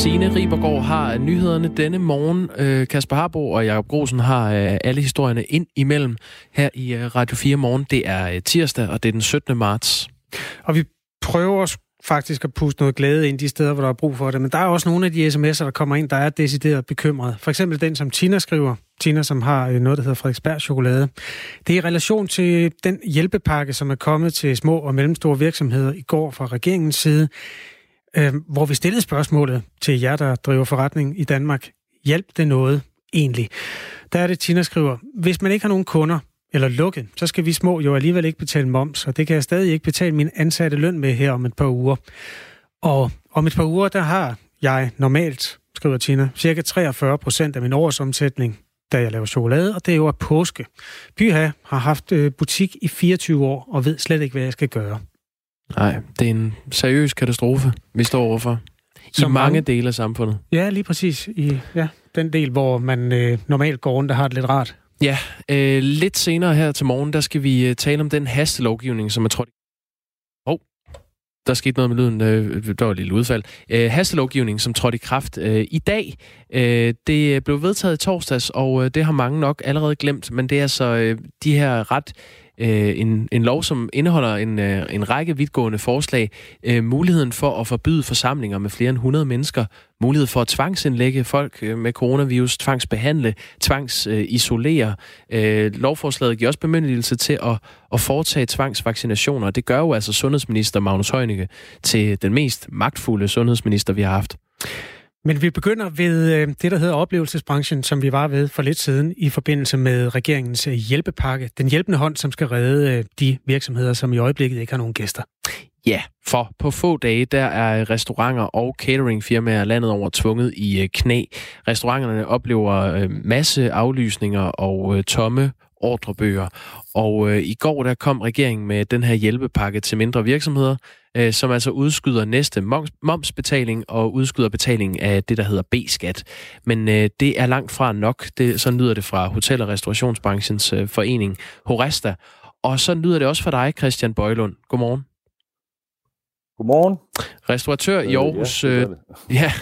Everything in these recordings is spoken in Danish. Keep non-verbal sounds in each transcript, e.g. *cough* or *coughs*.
Signe Ribergaard har nyhederne denne morgen. Øh, Kasper Harbo og Jakob Grosen har øh, alle historierne ind imellem her i øh, Radio 4 morgen. Det er tirsdag, og det er den 17. marts. Og vi prøver faktisk at puste noget glæde ind de steder, hvor der er brug for det. Men der er også nogle af de sms'er, der kommer ind, der er decideret bekymret. For eksempel den, som Tina skriver. Tina, som har noget, der hedder Frederiksberg Chokolade. Det er i relation til den hjælpepakke, som er kommet til små og mellemstore virksomheder i går fra regeringens side øh, hvor vi stillede spørgsmålet til jer, der driver forretning i Danmark. Hjælp det noget egentlig? Der er det, Tina skriver, hvis man ikke har nogen kunder, eller lukket, så skal vi små jo alligevel ikke betale moms, og det kan jeg stadig ikke betale min ansatte løn med her om et par uger. Og om et par uger, der har jeg normalt, skriver Tina, cirka 43 procent af min årsomsætning, da jeg laver chokolade, og det er jo af påske. Byha har haft øh, butik i 24 år og ved slet ikke, hvad jeg skal gøre. Nej, det er en seriøs katastrofe, vi står overfor. I mange, mange dele af samfundet. Ja, lige præcis. I ja, den del, hvor man øh, normalt går rundt og har det lidt rart. Ja, øh, lidt senere her til morgen, der skal vi øh, tale om den hastelovgivning, som er trådt Åh, oh, der skete noget med lyden. Øh, der var et lille udfald. Øh, hastelovgivning, som trådte i kraft øh, i dag. Øh, det blev vedtaget i torsdags, og øh, det har mange nok allerede glemt, men det er altså øh, de her ret øh, en, en lov, som indeholder en, øh, en række vidtgående forslag. Øh, muligheden for at forbyde forsamlinger med flere end 100 mennesker. Mulighed for at tvangsindlægge folk øh, med coronavirus, tvangsbehandle, tvangsisolere. Øh, lovforslaget giver også bemyndigelse til at, at foretage tvangsvaccinationer. Det gør jo altså sundhedsminister Magnus Heunicke til den mest magtfulde sundhedsminister, vi har haft. Men vi begynder ved øh, det, der hedder oplevelsesbranchen, som vi var ved for lidt siden i forbindelse med regeringens øh, hjælpepakke. Den hjælpende hånd, som skal redde øh, de virksomheder, som i øjeblikket ikke har nogen gæster. Ja, for på få dage, der er restauranter og cateringfirmaer landet over tvunget i knæ. Restauranterne oplever masse aflysninger og tomme ordrebøger. Og øh, i går der kom regeringen med den her hjælpepakke til mindre virksomheder, øh, som altså udskyder næste moms, momsbetaling og udskyder betaling af det, der hedder B-skat. Men øh, det er langt fra nok. Det, så lyder det fra Hotel- og Restaurationsbranchens øh, forening Horesta. Og så lyder det også fra dig, Christian Bøjlund. Godmorgen. Godmorgen. Restauratør i Aarhus. Ja, det det. *laughs* ja,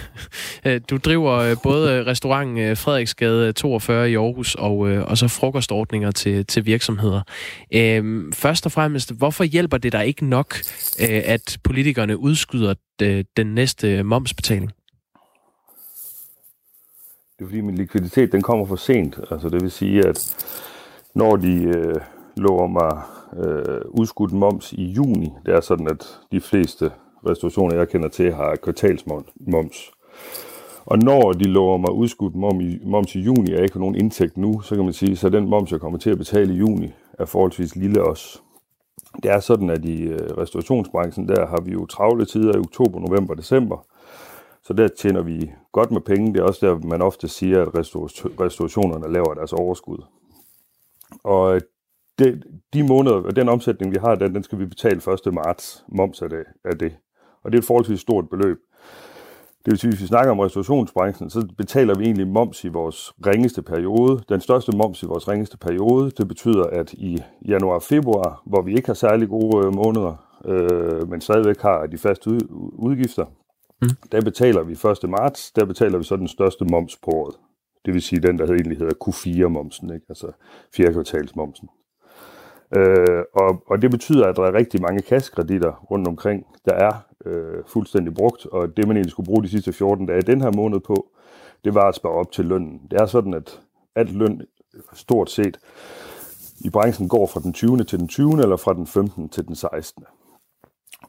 øh, du driver øh, både restaurant øh, Frederiksgade 42 i Aarhus og, og så frokostordninger til, til virksomheder. Øhm, først og fremmest, hvorfor hjælper det dig ikke nok, at politikerne udskyder den næste momsbetaling? Det er fordi min likviditet den kommer for sent. Altså det vil sige, at når de øh, lover mig øh, udskudt moms i juni. Det er sådan, at de fleste restaurationer, jeg kender til, har kvartalsmoms. Og når de lover mig udskudt moms i, moms i juni, og jeg ikke har nogen indtægt nu, så kan man sige, så den moms, jeg kommer til at betale i juni, er forholdsvis lille også. Det er sådan, at i øh, restaurationsbranchen, der har vi jo travle tider i oktober, november, december. Så der tjener vi godt med penge. Det er også der, man ofte siger, at restaurationerne laver deres overskud. Og øh, det, de måneder, og den omsætning, vi har, den, den skal vi betale 1. marts moms af det, af det. Og det er et forholdsvis stort beløb. Det vil sige, hvis vi snakker om restaurationsbranchen, så betaler vi egentlig moms i vores ringeste periode. Den største moms i vores ringeste periode, det betyder, at i januar og februar, hvor vi ikke har særlig gode øh, måneder, øh, men stadigvæk har de faste udgifter, mm. der betaler vi 1. marts, der betaler vi så den største moms på året. Det vil sige den, der egentlig hedder Q4-momsen, ikke? altså fjerde kvartalsmomsen. Øh, og, og det betyder, at der er rigtig mange kassekreditter rundt omkring, der er øh, fuldstændig brugt, og det man egentlig skulle bruge de sidste 14 dage den her måned på, det var at spare op til lønnen. Det er sådan, at alt løn stort set i branchen går fra den 20. til den 20. eller fra den 15. til den 16.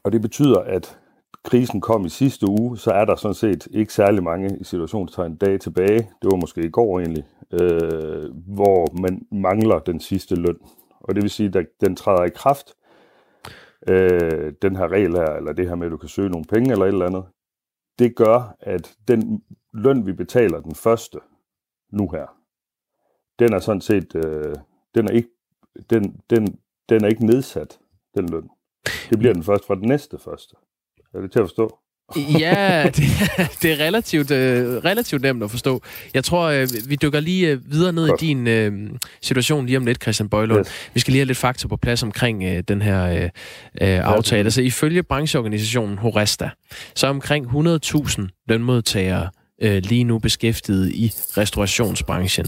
Og det betyder, at krisen kom i sidste uge, så er der sådan set ikke særlig mange i situationstegn dage tilbage. Det var måske i går egentlig, øh, hvor man mangler den sidste løn og det vil sige, at den træder i kraft, øh, den her regel her, eller det her med, at du kan søge nogle penge eller et eller andet, det gør, at den løn, vi betaler den første nu her, den er sådan set, øh, den, er ikke, den, den, den er ikke nedsat, den løn. Det bliver den først fra den næste første. Er det til at forstå? Ja, *laughs* det, det er relativt, øh, relativt nemt at forstå. Jeg tror, øh, vi dykker lige øh, videre ned Godt. i din øh, situation lige om lidt, Christian Bøjlund. Yes. Vi skal lige have lidt fakta på plads omkring øh, den her øh, øh, aftale. Altså ifølge brancheorganisationen Horesta, så er omkring 100.000 lønmodtagere øh, lige nu beskæftiget i restaurationsbranchen.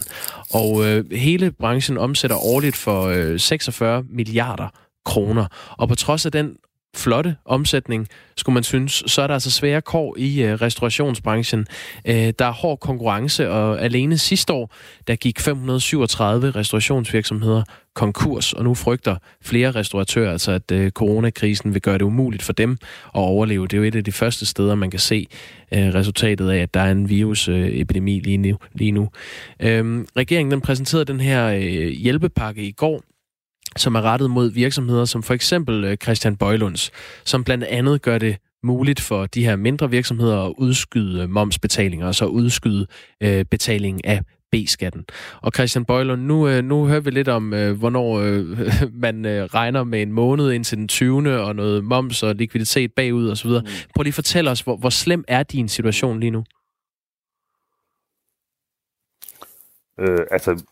Og øh, hele branchen omsætter årligt for øh, 46 milliarder kroner. Og på trods af den flotte omsætning, skulle man synes, så er der altså svære kår i øh, restaurationsbranchen. Øh, der er hård konkurrence, og alene sidste år, der gik 537 restaurationsvirksomheder konkurs, og nu frygter flere restauratører altså, at øh, coronakrisen vil gøre det umuligt for dem at overleve. Det er jo et af de første steder, man kan se resultatet af, at der er en virusepidemi lige nu. Lige nu. Øhm, regeringen den præsenterede den her hjælpepakke i går, som er rettet mod virksomheder som for eksempel øh, Christian Bøjlunds, som blandt andet gør det muligt for de her mindre virksomheder at udskyde momsbetalinger, og så udskyde øh, betaling af B-skatten. Og Christian Bøjlund, nu, øh, nu hører vi lidt om, øh, hvornår øh, *laughs* man øh, regner med en måned indtil den 20. og noget moms og likviditet bagud osv. Mm. Prøv lige at fortælle os, hvor, hvor slem er din situation lige nu? Øh, altså,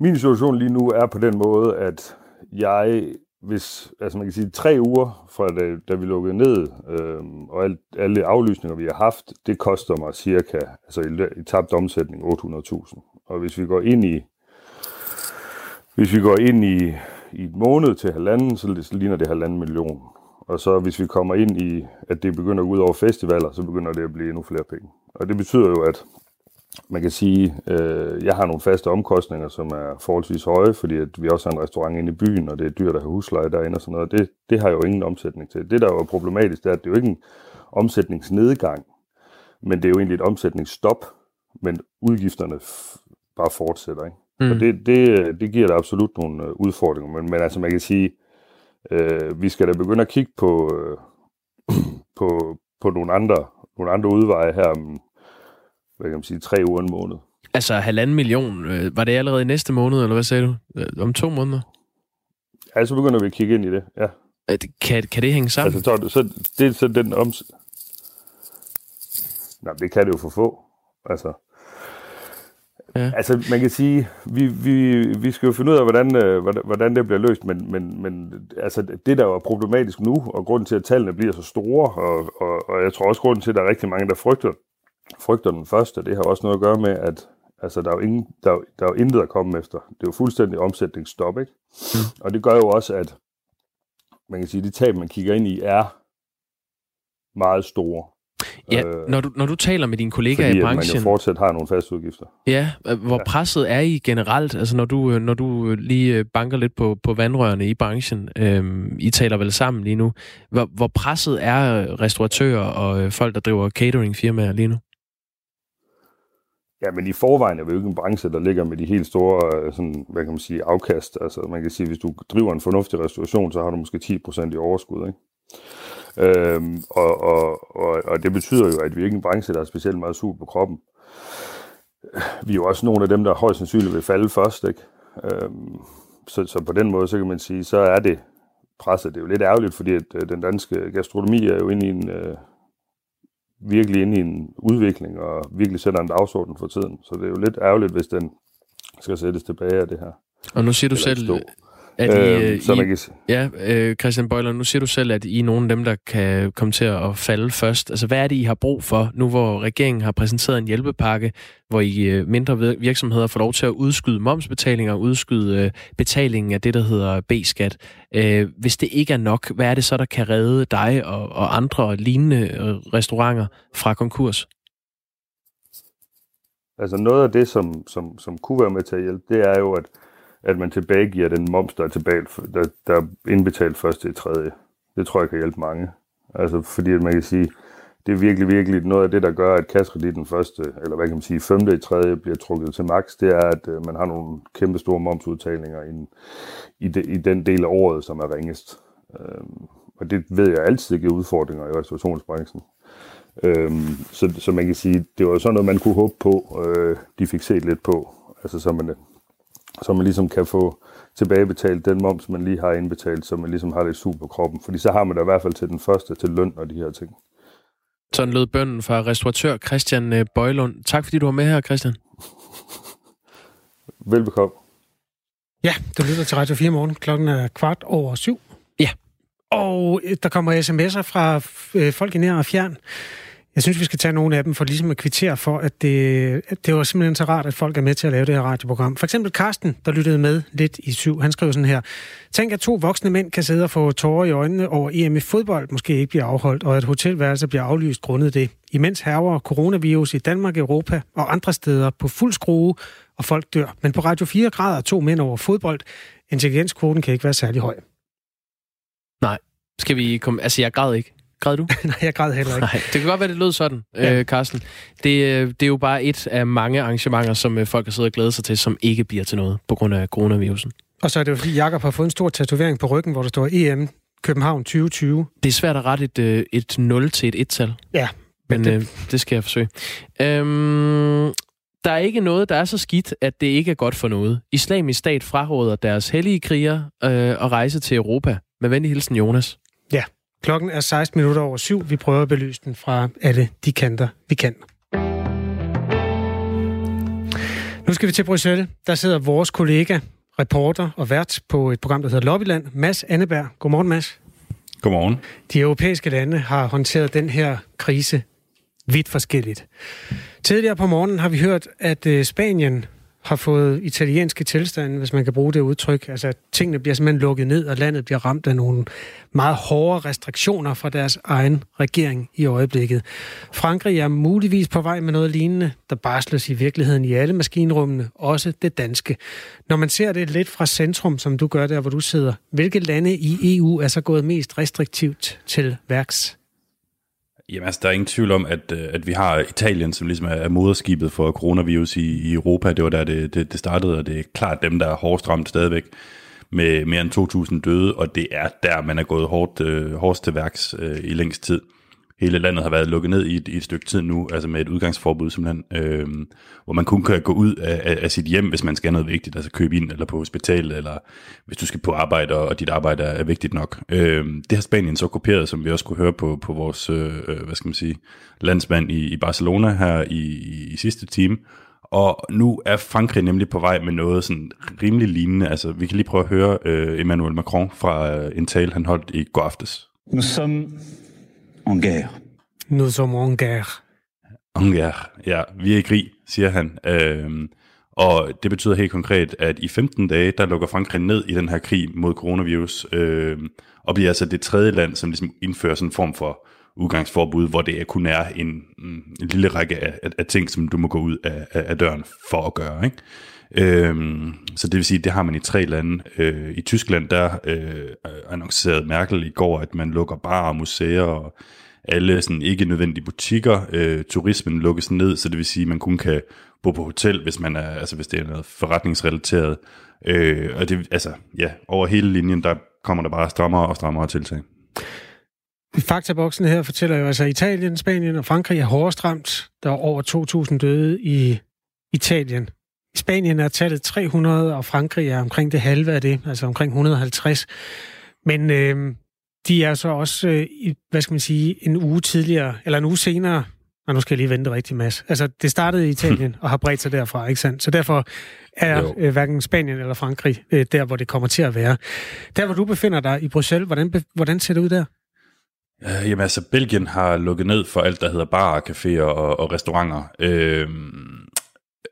min situation lige nu er på den måde, at jeg, hvis, altså man kan sige, tre uger fra da, da vi lukkede ned, øh, og alt, alle aflysninger, vi har haft, det koster mig cirka, altså i, i tabt omsætning, 800.000. Og hvis vi går ind i, hvis vi går ind i, i et måned til halvanden, så ligner det halvanden million. Og så hvis vi kommer ind i, at det begynder at gå ud over festivaler, så begynder det at blive endnu flere penge. Og det betyder jo, at man kan sige, øh, jeg har nogle faste omkostninger, som er forholdsvis høje, fordi at vi også har en restaurant inde i byen, og det er dyrt at have husleje derinde og sådan noget. Det, det har jo ingen omsætning til. Det, der er problematisk, det er, at det er jo ikke en omsætningsnedgang, men det er jo egentlig et omsætningsstop, men udgifterne bare fortsætter. Ikke? Mm. Og det, det, det giver da absolut nogle øh, udfordringer, men, men altså man kan sige, øh, vi skal da begynde at kigge på, øh, *clears throat* på, på nogle, andre, nogle andre udveje her hvad kan man sige, tre uger en måned. Altså halvanden million, øh, var det allerede i næste måned, eller hvad sagde du? Øh, om to måneder? Ja, så begynder vi at kigge ind i det, ja. Kan, kan det hænge sammen? Altså, så, så det er så den om... Nej, det kan det jo for få. Altså, Ja. Altså, man kan sige, vi, vi, vi skal jo finde ud af, hvordan, øh, hvordan det bliver løst, men, men, men altså, det, der er problematisk nu, og grunden til, at tallene bliver så store, og, og, og jeg tror også, grunden til, at der er rigtig mange, der frygter frygter den første, det har også noget at gøre med, at altså, der, er jo ingen, der, er, der er jo intet at komme efter. Det er jo fuldstændig omsætningsstop, ikke? Mm. Og det gør jo også, at man kan sige, at de tab, man kigger ind i, er meget store. Ja, øh, når, du, når du taler med dine kollegaer fordi, i branchen... Man jo fortsat har nogle faste udgifter. Ja, øh, hvor ja. presset er I generelt? Altså når du, øh, når du lige øh, banker lidt på, på vandrørene i branchen, øhm, I taler vel sammen lige nu. Hvor, hvor presset er restauratører og folk, der driver cateringfirmaer lige nu? Ja, men i forvejen er vi jo ikke en branche, der ligger med de helt store, øh, sådan, hvad kan man sige, afkast. Altså man kan sige, hvis du driver en fornuftig restauration, så har du måske 10% i overskud, ikke? Øhm, og, og, og, og det betyder jo, at vi ikke er en branche, der er specielt meget sult på kroppen. Vi er jo også nogle af dem, der højst sandsynligt vil falde først, ikke? Øhm, så, så på den måde, så kan man sige, så er det presset. Det er jo lidt ærgerligt, fordi at, øh, den danske gastronomi er jo inde i en, øh, virkelig inde i en udvikling og virkelig sætter en dagsorden for tiden. Så det er jo lidt ærgerligt, hvis den skal sættes tilbage af det her. Og nu siger du selv, stå. At I, øhm, øh, så man kan... ja, øh, Christian Bøjler, nu siger du selv, at I er nogle af dem, der kan komme til at falde først. Altså, hvad er det, I har brug for, nu hvor regeringen har præsenteret en hjælpepakke, hvor I øh, mindre virksomheder får lov til at udskyde momsbetalinger, udskyde øh, betalingen af det, der hedder B-skat. Øh, hvis det ikke er nok, hvad er det så, der kan redde dig og, og andre lignende restauranter fra konkurs? Altså noget af det, som, som, som kunne være med til at hjælpe, det er jo, at at man tilbagegiver den moms, der er, tilbage, der, der er indbetalt først til tredje. Det tror jeg kan hjælpe mange. Altså, fordi at man kan sige, det er virkelig, virkelig noget af det, der gør, at kassekreditten første, eller hvad kan man sige, femte i tredje bliver trukket til max, det er, at øh, man har nogle kæmpe store momsudtalinger i, i, de, i den del af året, som er ringest. Øhm, og det ved jeg altid giver udfordringer i restaurationsbranchen. Øhm, så, så man kan sige, det var sådan noget, man kunne håbe på, øh, de fik set lidt på. Altså så man så man ligesom kan få tilbagebetalt den moms, man lige har indbetalt, så man ligesom har lidt super på kroppen. Fordi så har man da i hvert fald til den første til løn og de her ting. Sådan lød bønden fra restauratør Christian øh, Bøjlund. Tak fordi du var med her, Christian. *laughs* Velbekomme. Ja, du lytter til Radio 4 morgen. Klokken er kvart over syv. Ja. Og øh, der kommer sms'er fra øh, folk i nær og fjern. Jeg synes, vi skal tage nogle af dem for ligesom at kvittere for, at det, at det var simpelthen så rart, at folk er med til at lave det her radioprogram. For eksempel Karsten, der lyttede med lidt i syv, han skrev sådan her. Tænk, at to voksne mænd kan sidde og få tårer i øjnene over EM i fodbold måske ikke bliver afholdt, og at hotelværelser bliver aflyst grundet det. Imens herver coronavirus i Danmark, Europa og andre steder på fuld skrue, og folk dør. Men på Radio 4 grader to mænd over fodbold. Intelligenskvoten kan ikke være særlig høj. Nej. Skal vi komme... Altså, jeg græd ikke. Græd du? *laughs* Nej, jeg græd heller ikke. Nej, det kan godt være, det lød sådan, Ja. øh, Carsten. Det, øh, det er jo bare et af mange arrangementer, som øh, folk har siddet og glædet sig til, som ikke bliver til noget på grund af coronavirusen. Og så er det jo fordi, Jakob har fået en stor tatovering på ryggen, hvor der står EM København 2020. Det er svært at rette et, øh, et 0 til et 1-tal. Ja, Men det- det, øh, det skal jeg forsøge. Øhm, der er ikke noget, der er så skidt, at det ikke er godt for noget. Islamisk stat fraråder deres hellige kriger øh, at rejse til Europa. Med venlig hilsen, Jonas. Klokken er 16 minutter over syv. Vi prøver at belyse den fra alle de kanter, vi kan. Nu skal vi til Bruxelles. Der sidder vores kollega, reporter og vært på et program, der hedder Lobbyland, Mads Anneberg. Godmorgen, Mads. Godmorgen. De europæiske lande har håndteret den her krise vidt forskelligt. Tidligere på morgenen har vi hørt, at øh, Spanien har fået italienske tilstande, hvis man kan bruge det udtryk. Altså, at tingene bliver simpelthen lukket ned, og landet bliver ramt af nogle meget hårde restriktioner fra deres egen regering i øjeblikket. Frankrig er muligvis på vej med noget lignende, der barsles i virkeligheden i alle maskinrummene, også det danske. Når man ser det lidt fra centrum, som du gør der, hvor du sidder, hvilke lande i EU er så gået mest restriktivt til værks? Jamen altså, der er ingen tvivl om, at, øh, at vi har Italien, som ligesom er er moderskibet for coronavirus i, i Europa. Det var der, det, det, det startede, og det er klart dem, der er hårdest ramt stadigvæk med mere end 2.000 døde, og det er der, man er gået hårdt, øh, hårdest til værks øh, i længst tid. Hele landet har været lukket ned i et, i et stykke tid nu, altså med et udgangsforbud simpelthen, øh, hvor man kun kan gå ud af, af, af sit hjem, hvis man skal have noget vigtigt, altså købe ind eller på hospital, eller hvis du skal på arbejde, og dit arbejde er, er vigtigt nok. Øh, det har Spanien så kopieret, som vi også kunne høre på, på vores, øh, øh, hvad skal man sige, landsmand i, i Barcelona her i, i, i sidste time, og nu er Frankrig nemlig på vej med noget sådan rimelig lignende. Altså, vi kan lige prøve at høre øh, Emmanuel Macron fra øh, en tale, han holdt i går aftes. Nous sommes en guerre. Nous sommes en guerre. En guerre. Ja, vi er i krig, siger han. Øhm, og det betyder helt konkret, at i 15 dage, der lukker Frankrig ned i den her krig mod coronavirus, øhm, og bliver altså det tredje land, som ligesom indfører sådan en form for udgangsforbud, hvor det kun er en, mm, en lille række af, af, af ting, som du må gå ud af, af, af døren for at gøre. Ikke? Øhm, så det vil sige, det har man i tre lande. Øh, I Tyskland, der øh, annoncerede Merkel i går, at man lukker barer og museer og alle sådan ikke nødvendige butikker. Øh, turismen lukkes ned, så det vil sige, at man kun kan bo på hotel, hvis man er, altså hvis det er noget forretningsrelateret. Øh, og det, altså, ja, over hele linjen, der kommer der bare strammere og strammere tiltag. Faktaboksen her fortæller jo, altså Italien, Spanien og Frankrig er hårdest ramt. Der er over 2.000 døde i Italien. I Spanien er tallet 300, og Frankrig er omkring det halve af det, altså omkring 150. Men øh, de er så også, øh, i, hvad skal man sige, en uge tidligere, eller en uge senere, og nu skal jeg lige vente rigtig masse. Altså, det startede i *laughs* Italien og har bredt sig derfra, ikke sandt? Så derfor er Jo. øh, hverken Spanien eller Frankrig øh, der, hvor det kommer til at være. Der, hvor du befinder dig i Bruxelles, hvordan, hvordan ser det ud der? Øh, jamen altså, Belgien har lukket ned for alt, der hedder barer, caféer og, og restauranter. Øh,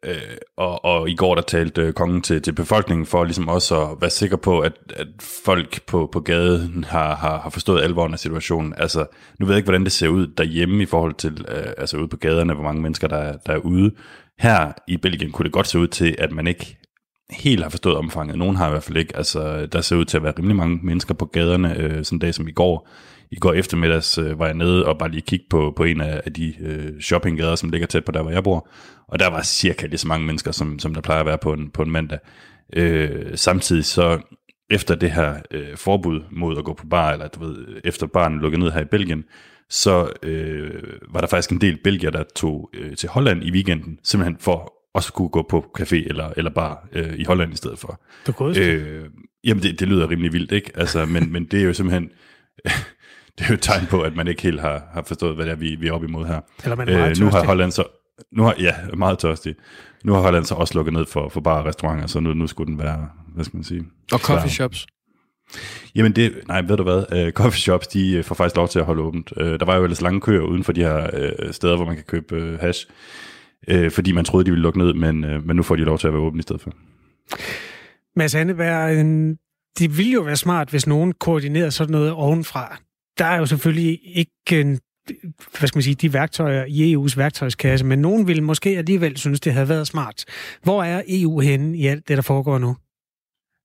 øh, og, og i går der talte øh, kongen til, til befolkningen for ligesom også at være sikker på, at, at folk på, på gaden har, har, har forstået alvoren af situationen. Altså, nu ved jeg ikke, hvordan det ser ud derhjemme i forhold til, øh, altså ude på gaderne, hvor mange mennesker der, der er ude. Her i Belgien kunne det godt se ud til, at man ikke helt har forstået omfanget. Nogen har i hvert fald ikke. Altså, der ser ud til at være rimelig mange mennesker på gaderne, øh, sådan en dag som i går. I går eftermiddags øh, var jeg nede og bare lige kigge på, på en af, af de øh, shoppinggader, som ligger tæt på der, hvor jeg bor. Og der var cirka lige så mange mennesker, som, som der plejer at være på en, på en mandag. Øh, samtidig så, efter det her øh, forbud mod at gå på bar, eller du ved, efter baren lukkede ned her i Belgien, så øh, var der faktisk en del belgier, der tog øh, til Holland i weekenden, simpelthen for også kunne gå på café eller, eller bar øh, i Holland i stedet for. Godeste. Øh, jamen, det, det lyder rimelig vildt, ikke? Altså, men, men det er jo simpelthen... det er jo et tegn på, at man ikke helt har, har forstået, hvad det er, vi, vi er oppe imod her. Eller man er meget øh, nu har. Holland så, nu har, ja, meget tørstig. Nu har Holland så også lukket ned for, for bare restauranter, så nu, nu skulle den være, hvad skal man sige? Og coffee shops. Jamen det, nej, ved du hvad, uh, coffee shops, de øh, får faktisk lov til at holde åbent. Uh, der var jo ellers lange køer uden for de her uh, steder, hvor man kan købe uh, hash, uh, fordi man troede, de ville lukke ned, men, uh, men nu får de lov til at være åbne i stedet for. Mads Anneberg, øh, det ville jo være smart, hvis nogen koordinerede sådan noget ovenfra. Der er jo selvfølgelig ikke en, hvad skal man sige, de værktøjer i EU's værktøjskasse, men nogen ville måske alligevel synes, det havde været smart. Hvor er EU henne i alt det, der foregår nu?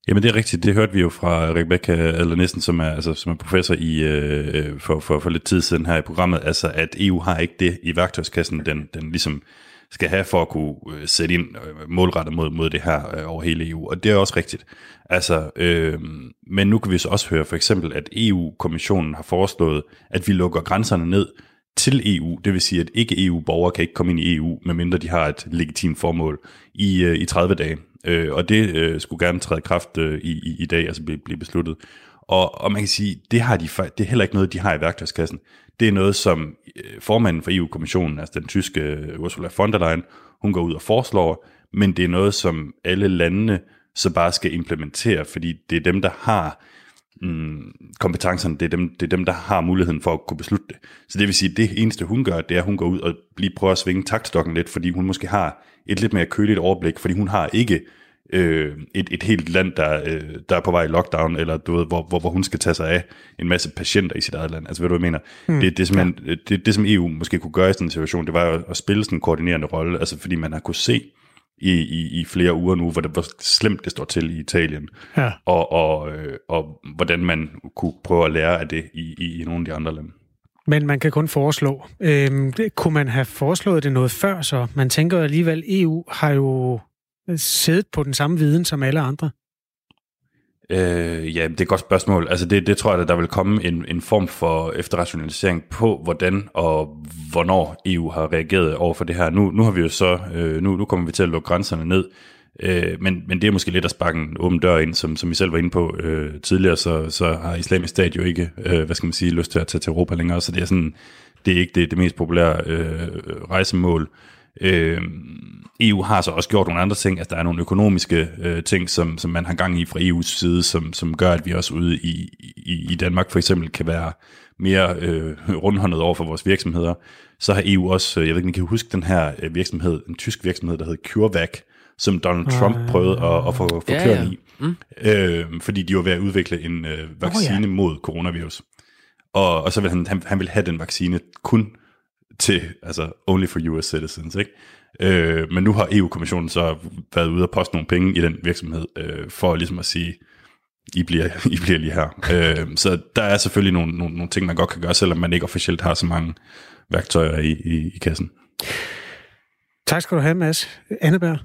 Jamen det er rigtigt, det hørte vi jo fra Rebecca eller næsten som er, altså, som er professor i, øh, for, for, for lidt tid siden her i programmet, altså at EU har ikke det i værktøjskassen, den, den ligesom skal have for at kunne øh, sætte ind øh, målrettet mod, mod det her øh, over hele EU. Og det er også rigtigt. Altså, øh, men nu kan vi så også høre for eksempel, at EU-kommissionen har foreslået, at vi lukker grænserne ned til EU. Det vil sige, at ikke EU-borgere kan ikke komme ind i EU, medmindre de har et legitimt formål i, øh, i 30 dage. Øh, og det øh, skulle gerne træde kraft øh, i, i, i dag, altså blive, blive besluttet. Og, og man kan sige, det, har de, det er heller ikke noget, de har i værktøjskassen. Det er noget, som Øh, formanden for EU-kommissionen, altså den tyske øh, Ursula von der Leyen, hun går ud og foreslår, men det er noget, som alle landene så bare skal implementere, fordi det er dem, der har mm, kompetencerne, det er, dem, det er dem, der har muligheden for at kunne beslutte det. Så det vil sige, at det eneste hun gør, det er, at hun går ud og lige prøver at svinge taktstokken lidt, fordi hun måske har et lidt mere køligt overblik, fordi hun har ikke øh, et, et helt land, der, øh, der er på vej i lockdown, eller du ved, hvor, hvor, hvor hun skal tage sig af en masse patienter i sit eget land. Altså ved du, hvad jeg mener? Mm, det, det, er simpelthen, ja. det, det, som EU måske kunne gøre i sådan en situation, det var jo at spille sådan en koordinerende rolle, altså fordi man har kunne se i, i, i flere uger nu, hvor, det, hvor slemt det står til i Italien, Ja. og, og, øh, og hvordan man kunne prøve at lære af det i, i, i nogle af de andre lande. Men man kan kun foreslå. Øhm, det, kunne man have foreslået det noget før, så man tænker alligevel, EU har jo siddet på den samme viden som alle andre. Øh, ja, det er et godt spørgsmål. Altså det, det tror jeg, at der vil komme en, en form for efterrationalisering på, hvordan og hvornår EU har reageret over for det her. Nu, nu har vi jo så, øh, nu, nu kommer vi til at lukke grænserne ned, øh, men, men det er måske lidt at sparke en åben dør ind, som, som I selv var inde på øh, tidligere, så, så har islamisk stat jo ikke, øh, hvad skal man sige, lyst til at tage til Europa længere, så det er sådan, det er ikke det, det mest populære øh, rejsemål. Øh, EU har så også gjort nogle andre ting, altså der er nogle økonomiske øh, ting, som, som man har gang i fra EU's side, som, som gør, at vi også ude i, i, i Danmark for eksempel kan være mere øh, rundhåndet over for vores virksomheder. Så har EU også, øh, jeg ved ikke, om I kan huske den her øh, virksomhed, en tysk virksomhed, der hed CureVac, som Donald Trump prøvede at, at få, få ja. ja. i, mm. øh, fordi de var ved at udvikle en øh, vaccine oh, ja. mod coronavirus. Og, og så vil han, han, han vil have den vaccine kun til, altså only for US citizens, ikke? Øh, men nu har EU-kommissionen så været ude og poste nogle penge i den virksomhed, øh, for ligesom at sige, I bliver, I bliver lige her. øh, så der er selvfølgelig nogle, nogle, nogle ting, man godt kan gøre, selvom man ikke officielt har så mange værktøjer i, i, i kassen. Tak skal du have, Mads. Anneberg,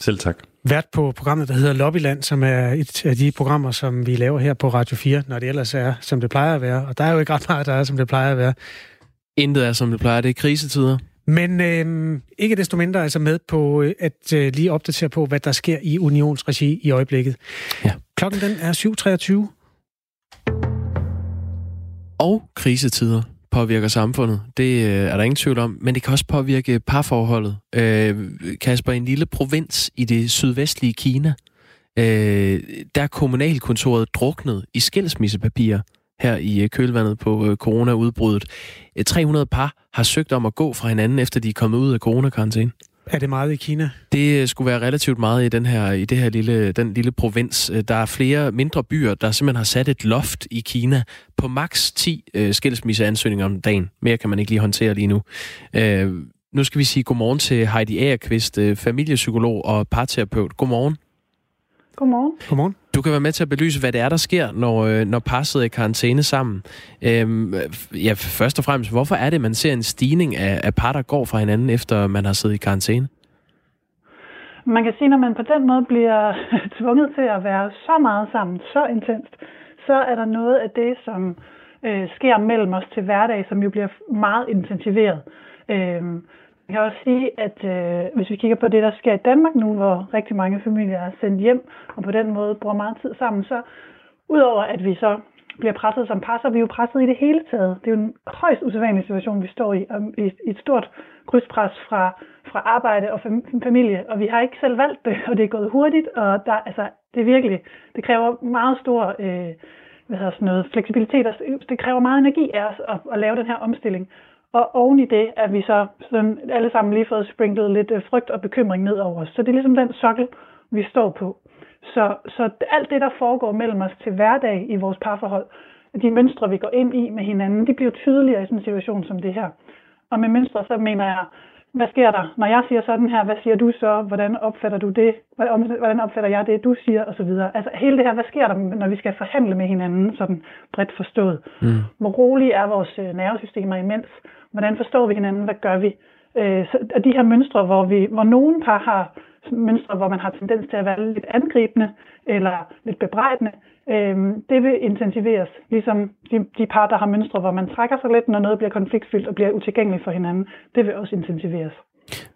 Selv tak. vært på programmet, der hedder Lobbyland, som er et af de programmer, som vi laver her på Radio 4, når det ellers er, som det plejer at være. Og der er jo ikke ret meget, der er, som det plejer at være. Intet er, som det plejer. Det er krisetider. Men øh, ikke desto mindre altså med på øh, at øh, lige opdatere på, hvad der sker i unionsregi i øjeblikket. Ja. Klokken den er 7.23. Og krisetider påvirker samfundet. Det øh, er der ingen tvivl om. Men det kan også påvirke parforholdet. Øh, Kasper, en lille provins i det sydvestlige Kina, øh, der er kommunalkontoret druknet i skilsmissepapirer her i øh, kølvandet på øh, coronaudbruddet. Øh, 300 par har søgt om at gå fra hinanden, efter de er kommet ud af coronakarantæne. Er det meget i Kina? Det øh, skulle være relativt meget i den her i det her lille den lille provins. Øh, Der er flere mindre byer, der simpelthen har sat et loft i Kina på maks 10 øh, skilsmisseansøgninger om dagen. Mere kan man ikke lige håndtere lige nu. Øh, nu skal vi sige godmorgen til Heidi Agerqvist, øh, familiepsykolog og parterapeut. Godmorgen. Godmorgen. Godmorgen. Du kan være med til at belyse, hvad det er, der sker, når, øh, når par sidder i karantæne sammen. Øhm, ja, først og fremmest, hvorfor er det, man ser en stigning af, af par, der går fra hinanden, efter man har siddet i karantæne? Man kan sige, når man på den måde bliver *laughs* tvunget til at være så meget sammen, så intenst, så er der noget af det, som øh, sker mellem os til hverdag, som jo bliver meget intensiveret. Øh, jeg kan også sige, at øh, hvis vi kigger på det, der sker i Danmark nu, hvor rigtig mange familier er sendt hjem, og på den måde bruger meget tid sammen, så udover at vi så bliver presset som par, så er vi jo presset i det hele taget. Det er jo en højst usædvanlig situation, vi står i, og i et stort krydspres fra, fra arbejde og familie, og vi har ikke selv valgt det, og det er gået hurtigt, og der, altså, det er virkelig, det kræver meget stor øh, hvad hedder sådan noget, fleksibilitet, og det kræver meget energi af os at, at lave den her omstilling. Og oven i det er vi så sådan, alle sammen lige fået sprinklet lidt øh, frygt og bekymring ned over os. Så det er ligesom den sokkel, vi står på. Så, så alt det, der foregår mellem os til hverdag i vores parforhold, de mønstre, vi går ind i med hinanden, de bliver tydeligere i sådan en situation som det her. Og med mønstre, så mener jeg, hvad sker der? Når jeg siger sådan her, hvad siger du så? Hvordan opfatter du det? Hvordan opfatter jeg det, du siger? Og så videre. Altså hele det her, hvad sker der, når vi skal forhandle med hinanden, sådan bredt forstået? Mm. Hvor rolige er vores øh, nervesystemer imens? Hvordan forstår vi hinanden? Hvad gør vi? Øh, så, og de her mønstre, hvor, vi, hvor nogen par har mønstre, hvor man har tendens til at være lidt angribende eller lidt bebrejdende, øh, det vil intensiveres. Ligesom de, de par, der har mønstre, hvor man trækker sig lidt, når noget bliver konfliktfyldt og bliver utilgængeligt for hinanden, det vil også intensiveres.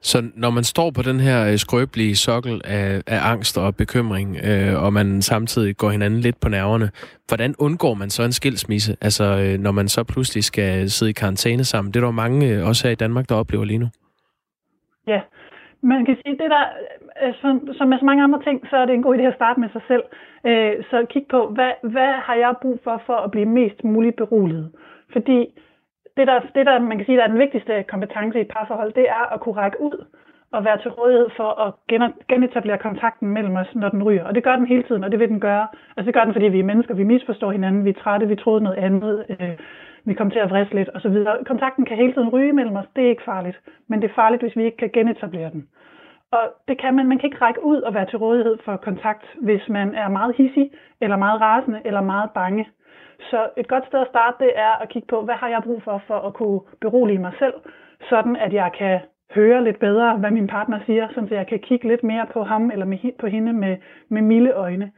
Så når man står på den her øh, skrøbelige sokkel af, af angst og bekymring, øh, og man samtidig går hinanden lidt på nerverne, hvordan undgår man så en skilsmisse? Altså, øh, når man så pludselig skal sidde i karantæne sammen. Det er der mange, øh, også her i Danmark, der oplever lige nu. Ja, man kan sige, det der, øh, øh, som, som med så mange andre ting, så er det en god idé at starte med sig selv. Øh, så kig på, hvad, hvad har jeg brug for, for at blive mest muligt beroliget? Fordi det der, det der, man kan sige, der er den vigtigste kompetence i et parforhold, det er at kunne række ud og være til rådighed for at genetablere kontakten mellem os, når den ryger. Og det gør den hele tiden, og det vil den gøre. Altså det gør den, fordi vi er mennesker, vi misforstår hinanden, vi er trætte, vi troede noget andet, øh, vi kommer til at vriste lidt osv. Kontakten kan hele tiden ryge mellem os, det er ikke farligt. Men det er farligt, hvis vi ikke kan genetablere den. Og det kan man, man kan ikke række ud og være til rådighed for kontakt, hvis man er meget hissig, eller meget rasende, eller meget bange. Så et godt sted at starte, det er at kigge på, hvad har jeg brug for, for at kunne berolige mig selv, sådan at jeg kan høre lidt bedre, hvad min partner siger, så jeg kan kigge lidt mere på ham eller med, på hende med, med milde øjne.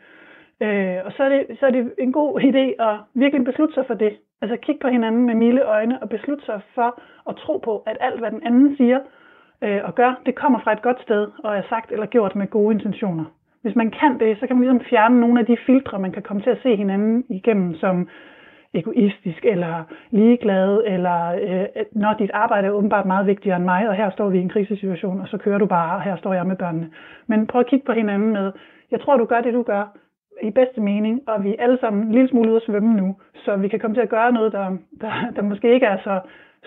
Øh, og så er, det, så er det en god idé at virkelig beslutte sig for det. Altså kigge på hinanden med milde øjne og beslutte sig for at tro på, at alt, hvad den anden siger øh, og gør, det kommer fra et godt sted og er sagt eller gjort med gode intentioner. Hvis man kan det, så kan man ligesom fjerne nogle af de filtre, man kan komme til at se hinanden igennem som egoistisk eller ligeglad, eller øh, når dit arbejde er åbenbart meget vigtigere end mig, og her står vi i en krisesituation, og så kører du bare, og her står jeg med børnene. Men prøv at kigge på hinanden med, jeg tror, du gør det, du gør, i bedste mening, og vi er alle sammen en lille smule ude at svømme nu, så vi kan komme til at gøre noget, der, der, der måske ikke er så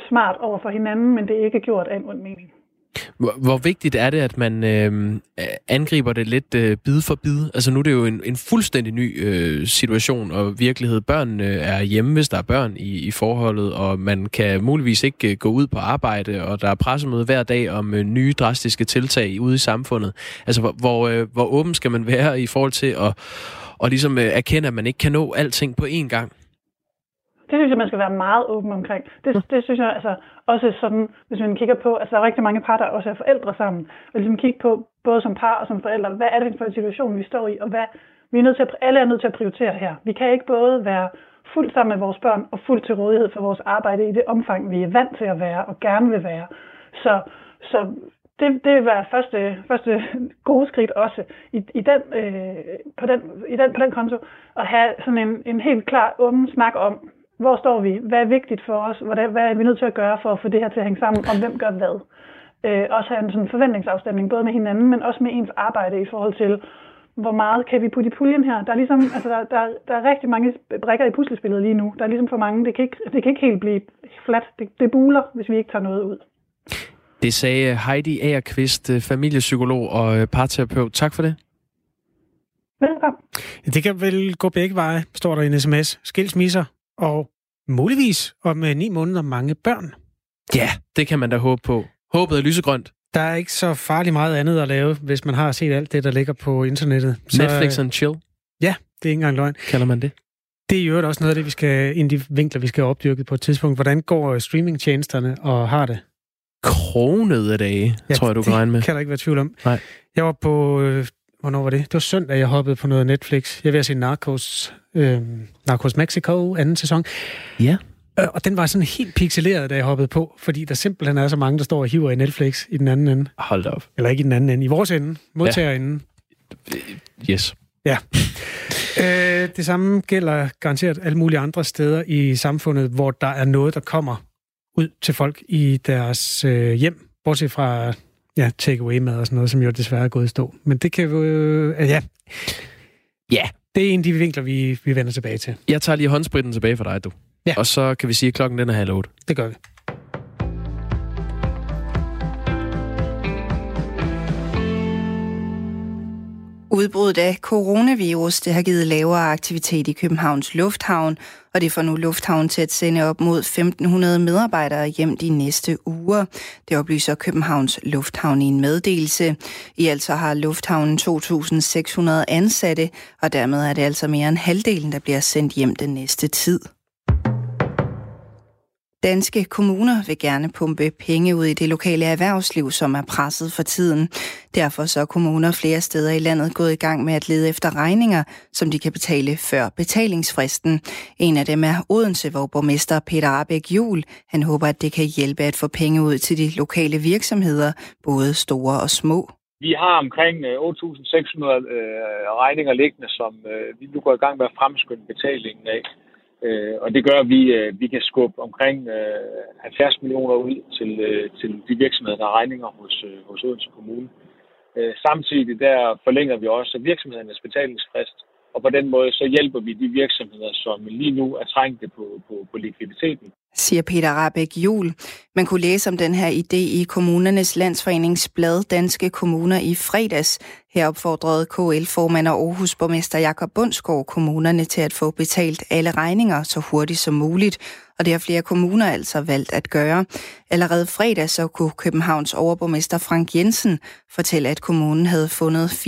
smart over for hinanden, men det er ikke gjort af en ond mening. Hvor, hvor vigtigt er det, at man øh, angriber det lidt øh, bid for bid? Altså nu er det jo en, en fuldstændig ny øh, situation og virkelighed. Børnene er hjemme, hvis der er børn i, i forholdet, og man kan muligvis ikke øh, gå ud på arbejde, og der er pressemøde hver dag om øh, nye drastiske tiltag ude i samfundet. Altså hvor, hvor, øh, hvor åben skal man være i forhold til at og ligesom øh, erkende, at man ikke kan nå alting på én gang? Det synes jeg, man skal være meget åben omkring. Det, det synes jeg altså også sådan, hvis man kigger på, altså der er rigtig mange par, der også er forældre sammen, og ligesom kigge på, både som par og som forældre, hvad er det for en situation, vi står i, og hvad vi er nødt til at, alle er nødt til at prioritere her. Vi kan ikke både være fuldt sammen med vores børn og fuldt til rådighed for vores arbejde i det omfang, vi er vant til at være og gerne vil være. Så, så det, det vil være første, første gode skridt også i, i, den, øh, på, den, i den, på den konto, at have sådan en, en helt klar åben snak om, hvor står vi? Hvad er vigtigt for os? Hvad, hvad er vi nødt til at gøre for at få det her til at hænge sammen? Og hvem gør hvad? Øh, også have en sådan forventningsafstemning, både med hinanden, men også med ens arbejde i forhold til, hvor meget kan vi putte i puljen her? Der er ligesom, altså der, der, der er rigtig mange brækker i puslespillet lige nu. Der er ligesom for mange. Det kan ikke, det kan ikke helt blive fladt. Det, det buler, hvis vi ikke tager noget ud. Det sagde Heidi Agerqvist, familiepsykolog og parterapeut. Tak for det. Velkommen. Det kan vel gå begge veje, står der i en sms. Skilsmisser og muligvis om ni måneder mange børn. Ja, det kan man da håbe på. Håbet er lysegrønt. Der er ikke så farligt meget andet at lave, hvis man har set alt det, der ligger på internettet. Så, Netflix and chill? Ja, det er ikke engang løgn. Kalder man det? Det er jo også noget af det, vi skal, en af de vinkler, vi skal have opdyrket på et tidspunkt. Hvordan går streamingtjenesterne og har det? Kronede dage, ja, tror jeg, du kan regne med. kan der ikke være tvivl om. Nej. Jeg var på, øh, hvornår var det? Det var søndag, jeg hoppede på noget Netflix. Jeg vil se Narcos, øh, Narcos Mexico, anden sæson. Ja. Øh, og den var sådan helt pixeleret, da jeg hoppede på, fordi der simpelthen er så mange, der står og hiver i Netflix i den anden ende. Hold op. Eller ikke i den anden ende, i vores ende, modtagerenden. Ja. Yes. Ja. Øh, *laughs* øh, det samme gælder garanteret alle mulige andre steder i samfundet, hvor der er noget, der kommer ud til folk i deres øh, hjem, bortset fra ja, takeaway-mad og sådan noget, som jo desværre er gået i stå. Men det kan jo... Øh, ja. Ja. Det er en af de vinkler, vi, vi vender tilbage til. Jeg tager lige håndspritten tilbage for dig, du. Ja. Og så kan vi sige, at klokken den er halv otte. Det gør vi. Udbruddet af coronavirus det har givet lavere aktivitet i Københavns Lufthavn, og det får nu Lufthavn til at sende op mod 1.500 medarbejdere hjem de næste uger. Det oplyser Københavns Lufthavn i en meddelelse. I alt så har Lufthavnen 2.600 ansatte, og dermed er det altså mere end halvdelen, der bliver sendt hjem den næste tid. Danske kommuner vil gerne pumpe penge ud i det lokale erhvervsliv, som er presset for tiden. Derfor så er kommuner flere steder i landet gået i gang med at lede efter regninger, som de kan betale før betalingsfristen. En af dem er Odense, hvor borgmester Peter Arbæk Jul. Han håber, at det kan hjælpe at få penge ud til de lokale virksomheder, både store og små. Vi har omkring øh, 8.600 øh, regninger liggende, som øh, vi nu går i gang med at fremskynde betalingen af. Øh, og det gør, at vi, øh, vi kan skubbe omkring øh, 70 millioner ud til, øh, til de virksomheder, der har regninger hos, øh, hos Odense Kommune. Øh, samtidig der forlænger vi også virksomhedernes betalingsfrist, og på den måde så hjælper vi de virksomheder, som lige nu er trængte på, på, på likviditeten siger Peter Rabeck Jul. Man kunne læse om den her idé i Kommunernes Landsforeningsblad Danske Kommuner i fredags. Her opfordrede KL-formand og Aarhus borgmester Jakob Bundsgaard kommunerne til at få betalt alle regninger så hurtigt som muligt, og det har flere kommuner altså valgt at gøre. Allerede fredag så kunne Københavns overborgmester Frank Jensen fortælle, at kommunen havde fundet 4.500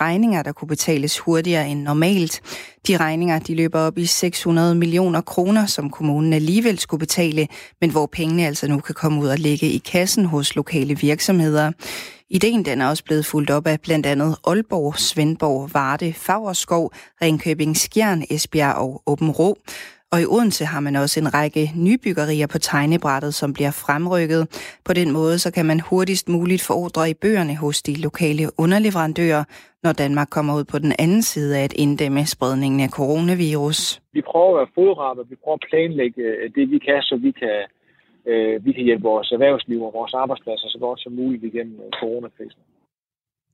regninger, der kunne betales hurtigere end normalt. De regninger de løber op i 600 millioner kroner, som kommunen alligevel skulle betale, men hvor pengene altså nu kan komme ud og ligge i kassen hos lokale virksomheder. Ideen den er også blevet fuldt op af blandt andet Aalborg, Svendborg, Varde, Fagerskov, Ringkøbing, Skjern, Esbjerg og Åben Rå. Og i Odense har man også en række nybyggerier på tegnebrættet, som bliver fremrykket. På den måde så kan man hurtigst muligt få ordre i bøgerne hos de lokale underleverandører, når Danmark kommer ud på den anden side af at inddæmme spredningen af coronavirus. Vi prøver at være fodrappe, vi prøver at planlægge øh, det, vi kan, så vi kan, øh, vi kan hjælpe vores erhvervsliv og vores arbejdspladser så godt som muligt igennem øh, coronakrisen.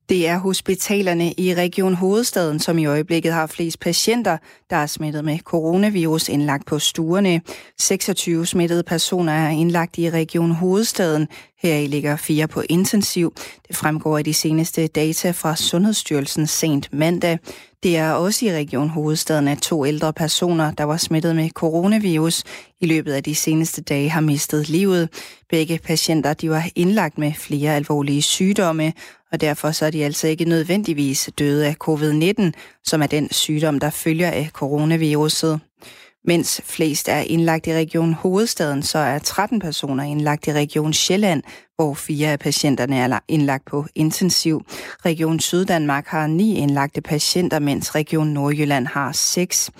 Det er hospitalerne i Region Hovedstaden, som i øjeblikket har flest patienter, der er smittet med coronavirus indlagt på stuerne. 26 smittede personer er indlagt i Region Hovedstaden. Her i ligger fire på intensiv. Det fremgår af de seneste data fra Sundhedsstyrelsen sent mandag. Det er også i Region Hovedstaden, at to ældre personer, der var smittet med coronavirus, i løbet af de seneste dage har mistet livet. Begge patienter de var indlagt med flere alvorlige sygdomme, og derfor så er de altså ikke nødvendigvis døde af covid-19, som er den sygdom, der følger af coronaviruset. Mens flest er indlagt i Region Hovedstaden, så er 13 personer indlagt i Region Sjælland, hvor fire af patienterne er indlagt på intensiv. Region Syddanmark har ni indlagte patienter, mens Region Nordjylland har seks.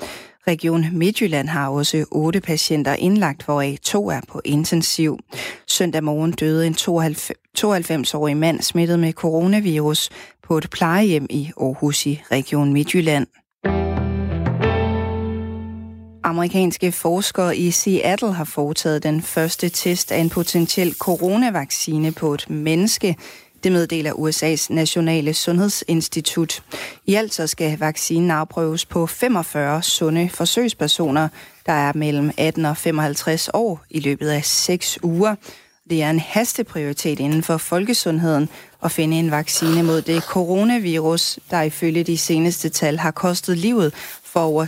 Region Midtjylland har også otte patienter indlagt, hvoraf to er på intensiv. Søndag morgen døde en 92-årig mand smittet med coronavirus på et plejehjem i Aarhus i Region Midtjylland. Amerikanske forskere i Seattle har foretaget den første test af en potentiel coronavaccine på et menneske. Det meddeler USA's Nationale Sundhedsinstitut. I alt så skal vaccinen afprøves på 45 sunde forsøgspersoner, der er mellem 18 og 55 år i løbet af 6 uger. Det er en hasteprioritet inden for folkesundheden at finde en vaccine mod det coronavirus, der ifølge de seneste tal har kostet livet for over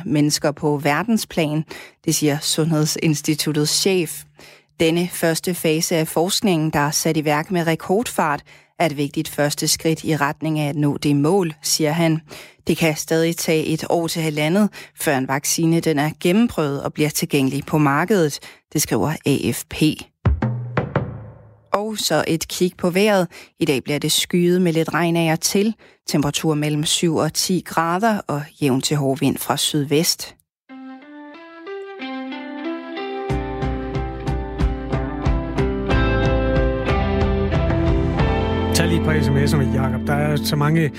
7.000 mennesker på verdensplan, det siger Sundhedsinstituttets chef. Denne første fase af forskningen, der er sat i værk med rekordfart, er et vigtigt første skridt i retning af at nå det mål, siger han. Det kan stadig tage et år til halvandet, før en vaccine den er gennemprøvet og bliver tilgængelig på markedet, det skriver AFP. Og så et kig på vejret. I dag bliver det skyet med lidt regn af og til. Temperatur mellem 7 og 10 grader og jævn til hård vind fra sydvest. Tag lige et par sms'er med, Jacob. Der er så mange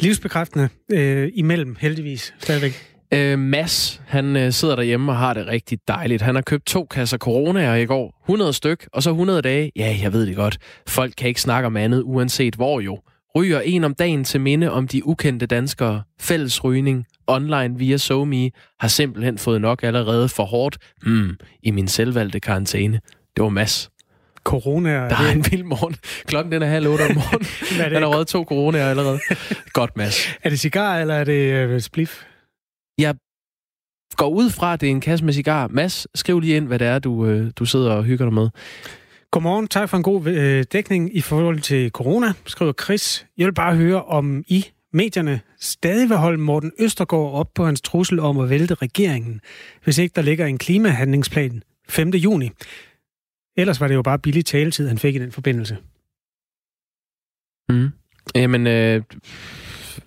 livsbekræftende øh, imellem, heldigvis, stadigvæk. Øh, Mads, han øh, sidder derhjemme og har det rigtig dejligt. Han har købt to kasser coronaer i går. 100 styk, og så 100 dage. Ja, jeg ved det godt. Folk kan ikke snakke om andet, uanset hvor jo. Ryger en om dagen til minde om de ukendte danskere. Fælles rygning online via SoMe har simpelthen fået nok allerede for hårdt hmm, i min selvvalgte karantæne. Det var Mads. Corona. Der er en vild morgen. Klokken den er halv otte om morgenen. *laughs* Han har røget to coronaer allerede. Godt, Mads. Er det cigar, eller er det uh, spliff? Jeg går ud fra, at det er en kasse med cigar. Mads, skriv lige ind, hvad det er, du, øh, du sidder og hygger dig med. Godmorgen, tak for en god øh, dækning i forhold til corona, skriver Chris. Jeg vil bare høre, om I, medierne, stadig vil holde Morten Østergaard op på hans trussel om at vælte regeringen, hvis ikke der ligger en klimahandlingsplan 5. juni. Ellers var det jo bare billig taletid, han fik i den forbindelse. Mm. Jamen, øh,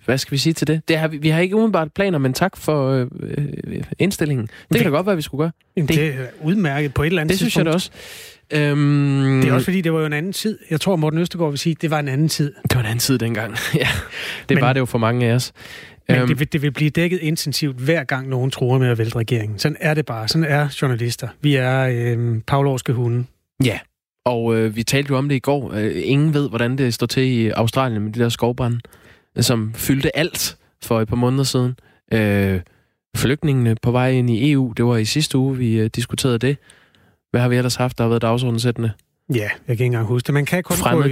hvad skal vi sige til det? det har, vi, vi har ikke umiddelbart planer, men tak for øh, øh indstillingen. Det, det kan da godt være, vi skulle gøre. Det, det er udmærket på et eller andet Det tidspunkt. synes jeg da også. Øhm, det er også fordi, det var jo en anden tid. Jeg tror, Morten Østergaard vil sige, at det var en anden tid. Det var en anden tid dengang. *laughs* ja, det men, var det jo for mange af os. Men øhm, det, vil, det vil blive dækket intensivt hver gang nogen tror med at vælte regeringen. Sådan er det bare. Sådan er journalister. Vi er øh, pavlovske hunde. Ja, og øh, vi talte jo om det i går. Øh, ingen ved, hvordan det står til i Australien med de der skovbrænde, som fyldte alt for et par måneder siden. Øh, flygtningene på vej ind i EU, det var i sidste uge, vi øh, diskuterede det. Hvad har vi ellers haft, der har været dagsordensættende? Ja, jeg kan ikke engang huske det. Man kan kun gå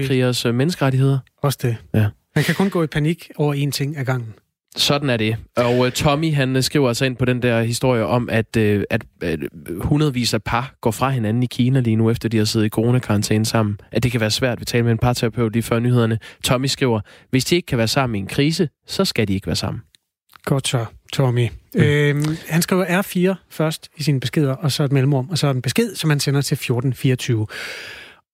i... menneskerettigheder. Også det. Ja. Man kan kun gå i panik over én ting ad gangen. Sådan er det. Og uh, Tommy, han uh, skriver altså ind på den der historie om, at, uh, at uh, hundredvis af par går fra hinanden i Kina lige nu, efter de har siddet i coronakarantæne sammen. At det kan være svært. Vi talte med en parterapeut lige før nyhederne. Tommy skriver, hvis de ikke kan være sammen i en krise, så skal de ikke være sammen. Godt så, Tommy. Mm. Øhm, han skriver R4 først i sine beskeder, og så et mellemrum, og så en besked, som han sender til 1424.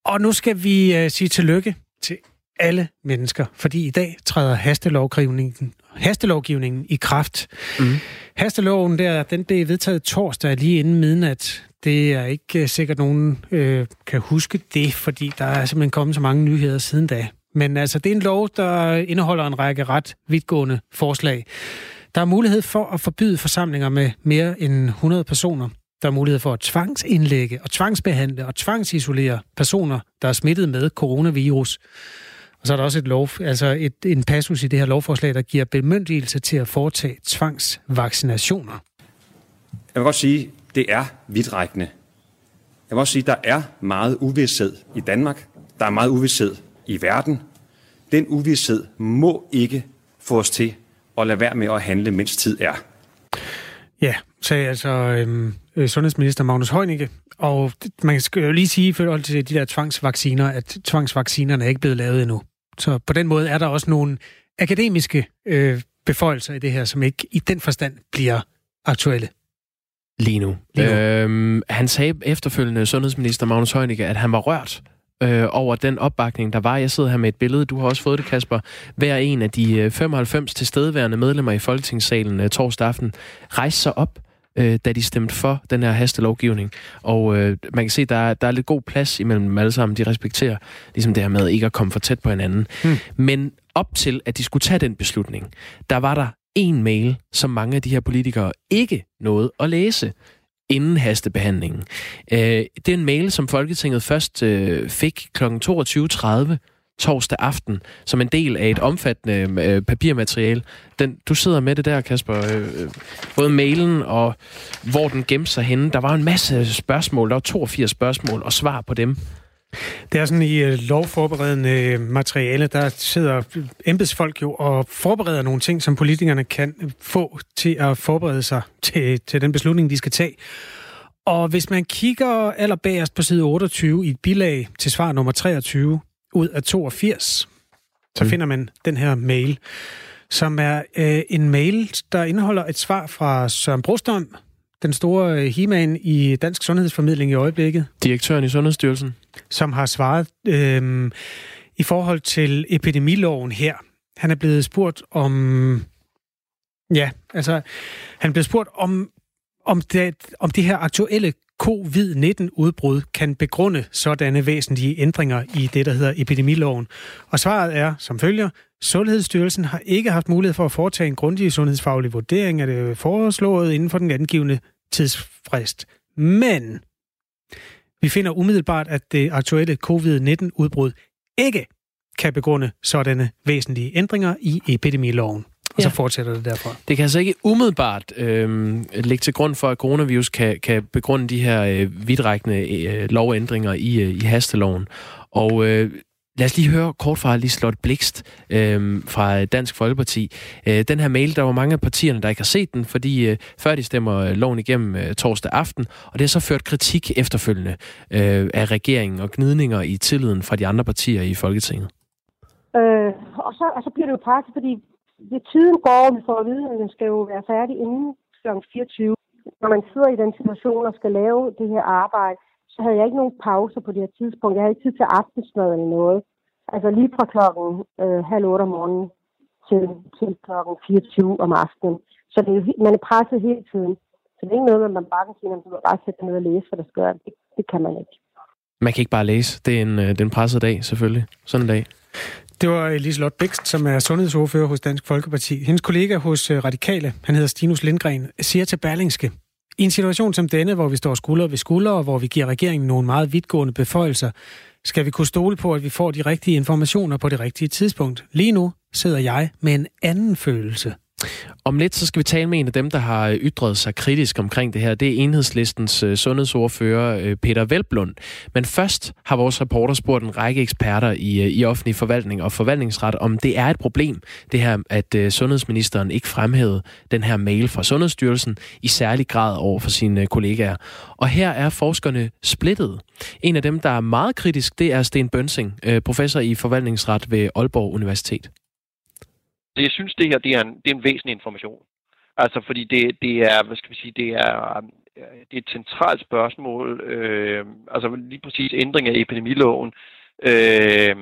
Og nu skal vi uh, sige tillykke til alle mennesker, fordi i dag træder hastelovgivningen, hastelovgivningen i kraft. Mm. Hasteloven der, den blev vedtaget torsdag lige inden midnat. Det er ikke uh, sikkert, nogen øh, kan huske det, fordi der er simpelthen kommet så mange nyheder siden da. Men altså, det er en lov, der indeholder en række ret vidtgående forslag. Der er mulighed for at forbyde forsamlinger med mere end 100 personer. Der er mulighed for at tvangsindlægge og tvangsbehandle og tvangsisolere personer, der er smittet med coronavirus. Og så er der også et lov, altså et, en passus i det her lovforslag, der giver bemyndigelse til at foretage tvangsvaccinationer. Jeg vil godt sige, det er vidtrækkende. Jeg vil også sige, der er meget uvidshed i Danmark. Der er meget uvidshed i verden. Den uvidshed må ikke få os til at lade være med at handle, mens tid er. Ja, sagde altså øhm, øh, sundhedsminister Magnus Heunicke. Og man skal jo lige sige i forhold til de der tvangsvacciner, at tvangsvaccinerne er ikke blevet lavet endnu. Så på den måde er der også nogle akademiske øh, beføjelser i det her, som ikke i den forstand bliver aktuelle. Lige nu. Lige nu. Øhm, han sagde efterfølgende, sundhedsminister Magnus Heunicke, at han var rørt øh, over den opbakning, der var. Jeg sidder her med et billede, du har også fået det, Kasper. Hver en af de 95 tilstedeværende medlemmer i Folketingssalen øh, torsdag aften rejste sig op øh, da de stemte for den her hastelovgivning. Og øh, man kan se, der er, der er lidt god plads imellem dem alle sammen. De respekterer ligesom det her med ikke at komme for tæt på hinanden. Hmm. Men op til, at de skulle tage den beslutning, der var der en mail, som mange af de her politikere ikke nåede at læse inden hastebehandlingen. Øh, det er en mail, som Folketinget først øh, fik kl. 22.30 torsdag aften, som en del af et omfattende øh, papirmateriale. Den, du sidder med det der, Kasper. Øh, øh både mailen og hvor den gemte sig henne. Der var en masse spørgsmål. Der var 82 spørgsmål og svar på dem. Det er sådan i øh, lovforberedende øh, materiale, der sidder embedsfolk jo og forbereder nogle ting, som politikerne kan få til at forberede sig til, til den beslutning, de skal tage. Og hvis man kigger allerbagerst på side 28 i et bilag til svar nummer 23, ud af 82, så mm. finder man den her mail, som er øh, en mail, der indeholder et svar fra Søren Brostrøm, den store øh, he i Dansk Sundhedsformidling i øjeblikket. Direktøren i Sundhedsstyrelsen. Som har svaret øh, i forhold til epidemiloven her. Han er blevet spurgt om... Ja, altså, han blevet spurgt om, om, det, om det her aktuelle covid-19-udbrud kan begrunde sådanne væsentlige ændringer i det, der hedder epidemiloven. Og svaret er som følger, Sundhedsstyrelsen har ikke haft mulighed for at foretage en grundig sundhedsfaglig vurdering af det foreslået inden for den angivende tidsfrist. Men vi finder umiddelbart, at det aktuelle covid-19-udbrud ikke kan begrunde sådanne væsentlige ændringer i epidemiloven. Og ja. så fortsætter det derfra. Det kan altså ikke umiddelbart øh, ligge til grund for, at coronavirus kan, kan begrunde de her øh, vidtrækkende øh, lovændringer i, øh, i hasteloven. Og øh, Lad os lige høre kort fra Liselotte Blikst øh, fra Dansk Folkeparti. Øh, den her mail, der var mange af partierne, der ikke har set den, fordi øh, før de stemmer øh, loven igennem øh, torsdag aften, og det har så ført kritik efterfølgende øh, af regeringen og gnidninger i tilliden fra de andre partier i Folketinget. Øh, og så altså bliver det jo praktisk, fordi det tiden går, vi får at vide, at den skal jo være færdig inden kl. 24. Når man sidder i den situation og skal lave det her arbejde, så havde jeg ikke nogen pauser på det her tidspunkt. Jeg havde ikke tid til aftensmad eller noget. Altså lige fra klokken øh, halv otte om morgenen til, til klokken 24 om aftenen. Så det er, man er presset hele tiden. Så det er ikke noget, man bare kan sige, at du bare sætte ned og læse, hvad der skal det, det kan man ikke. Man kan ikke bare læse. Det er en, øh, pressede dag, selvfølgelig. Sådan en dag. Det var Liselotte Bækst, som er sundhedsordfører hos Dansk Folkeparti. Hendes kollega hos øh, Radikale, han hedder Stinus Lindgren, siger til Berlingske, i en situation som denne, hvor vi står skulder ved skulder, og hvor vi giver regeringen nogle meget vidtgående beføjelser, skal vi kunne stole på, at vi får de rigtige informationer på det rigtige tidspunkt. Lige nu sidder jeg med en anden følelse. Om lidt så skal vi tale med en af dem, der har øh, ytret sig kritisk omkring det her. Det er enhedslistens øh, sundhedsordfører øh, Peter Velblund. Men først har vores reporter spurgt en række eksperter i, i offentlig forvaltning og forvaltningsret, om det er et problem, det her, at sundhedsministeren ikke fremhævede den her mail fra Sundhedsstyrelsen i særlig grad over for sine kollegaer. Og her er forskerne splittet. En af dem, der er meget kritisk, det er Sten Bønsing, professor i forvaltningsret ved Aalborg Universitet. Så jeg synes, det her det er en, det er en væsentlig information. Altså, fordi det, det er, hvad skal vi sige, det er, um, det er et centralt spørgsmål. Øh, altså lige præcis ændring af epidemiloven. Øh,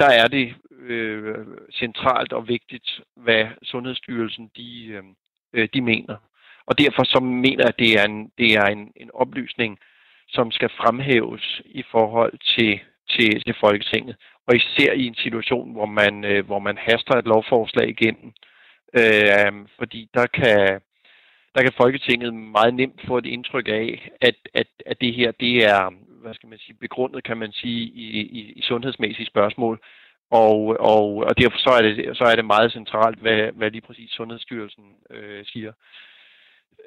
der er det øh, centralt og vigtigt, hvad Sundhedsstyrelsen de, øhm, øh, de mener. Og derfor så mener jeg, at det er en, det er en, en oplysning, som skal fremhæves i forhold til, til, til Folketinget og især i en situation, hvor man, øh, hvor man haster et lovforslag igennem. Øh, fordi der kan, der kan Folketinget meget nemt få et indtryk af, at, at, at det her det er hvad skal man sige, begrundet, kan man sige, i, i, i sundhedsmæssige spørgsmål. Og, og, og derfor så er, det, så er det meget centralt, hvad, hvad lige præcis Sundhedsstyrelsen øh, siger.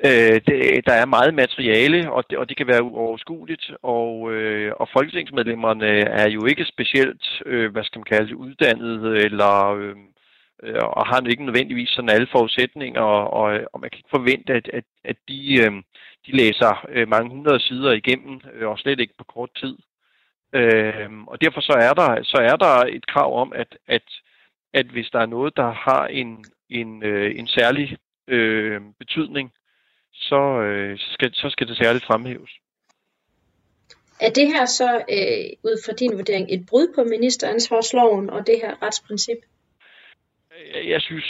Øh, det, der er meget materiale, og det, og det kan være uoverskueligt, og, øh, og folketingsmedlemmerne er jo ikke specielt, øh, hvad skal man kalde det, uddannet, eller, øh, øh, og har ikke nødvendigvis sådan alle forudsætninger, og, og, og man kan ikke forvente, at, at, at de, øh, de læser øh, mange hundrede sider igennem, øh, og slet ikke på kort tid. Øh, og derfor så er der, så er der et krav om, at, at, at hvis der er noget, der har en, en, øh, en særlig øh, betydning, så, øh, skal, så skal det særligt fremhæves. Er det her så, øh, ud fra din vurdering, et brud på ministeransvarsloven og det her retsprincip? Jeg synes,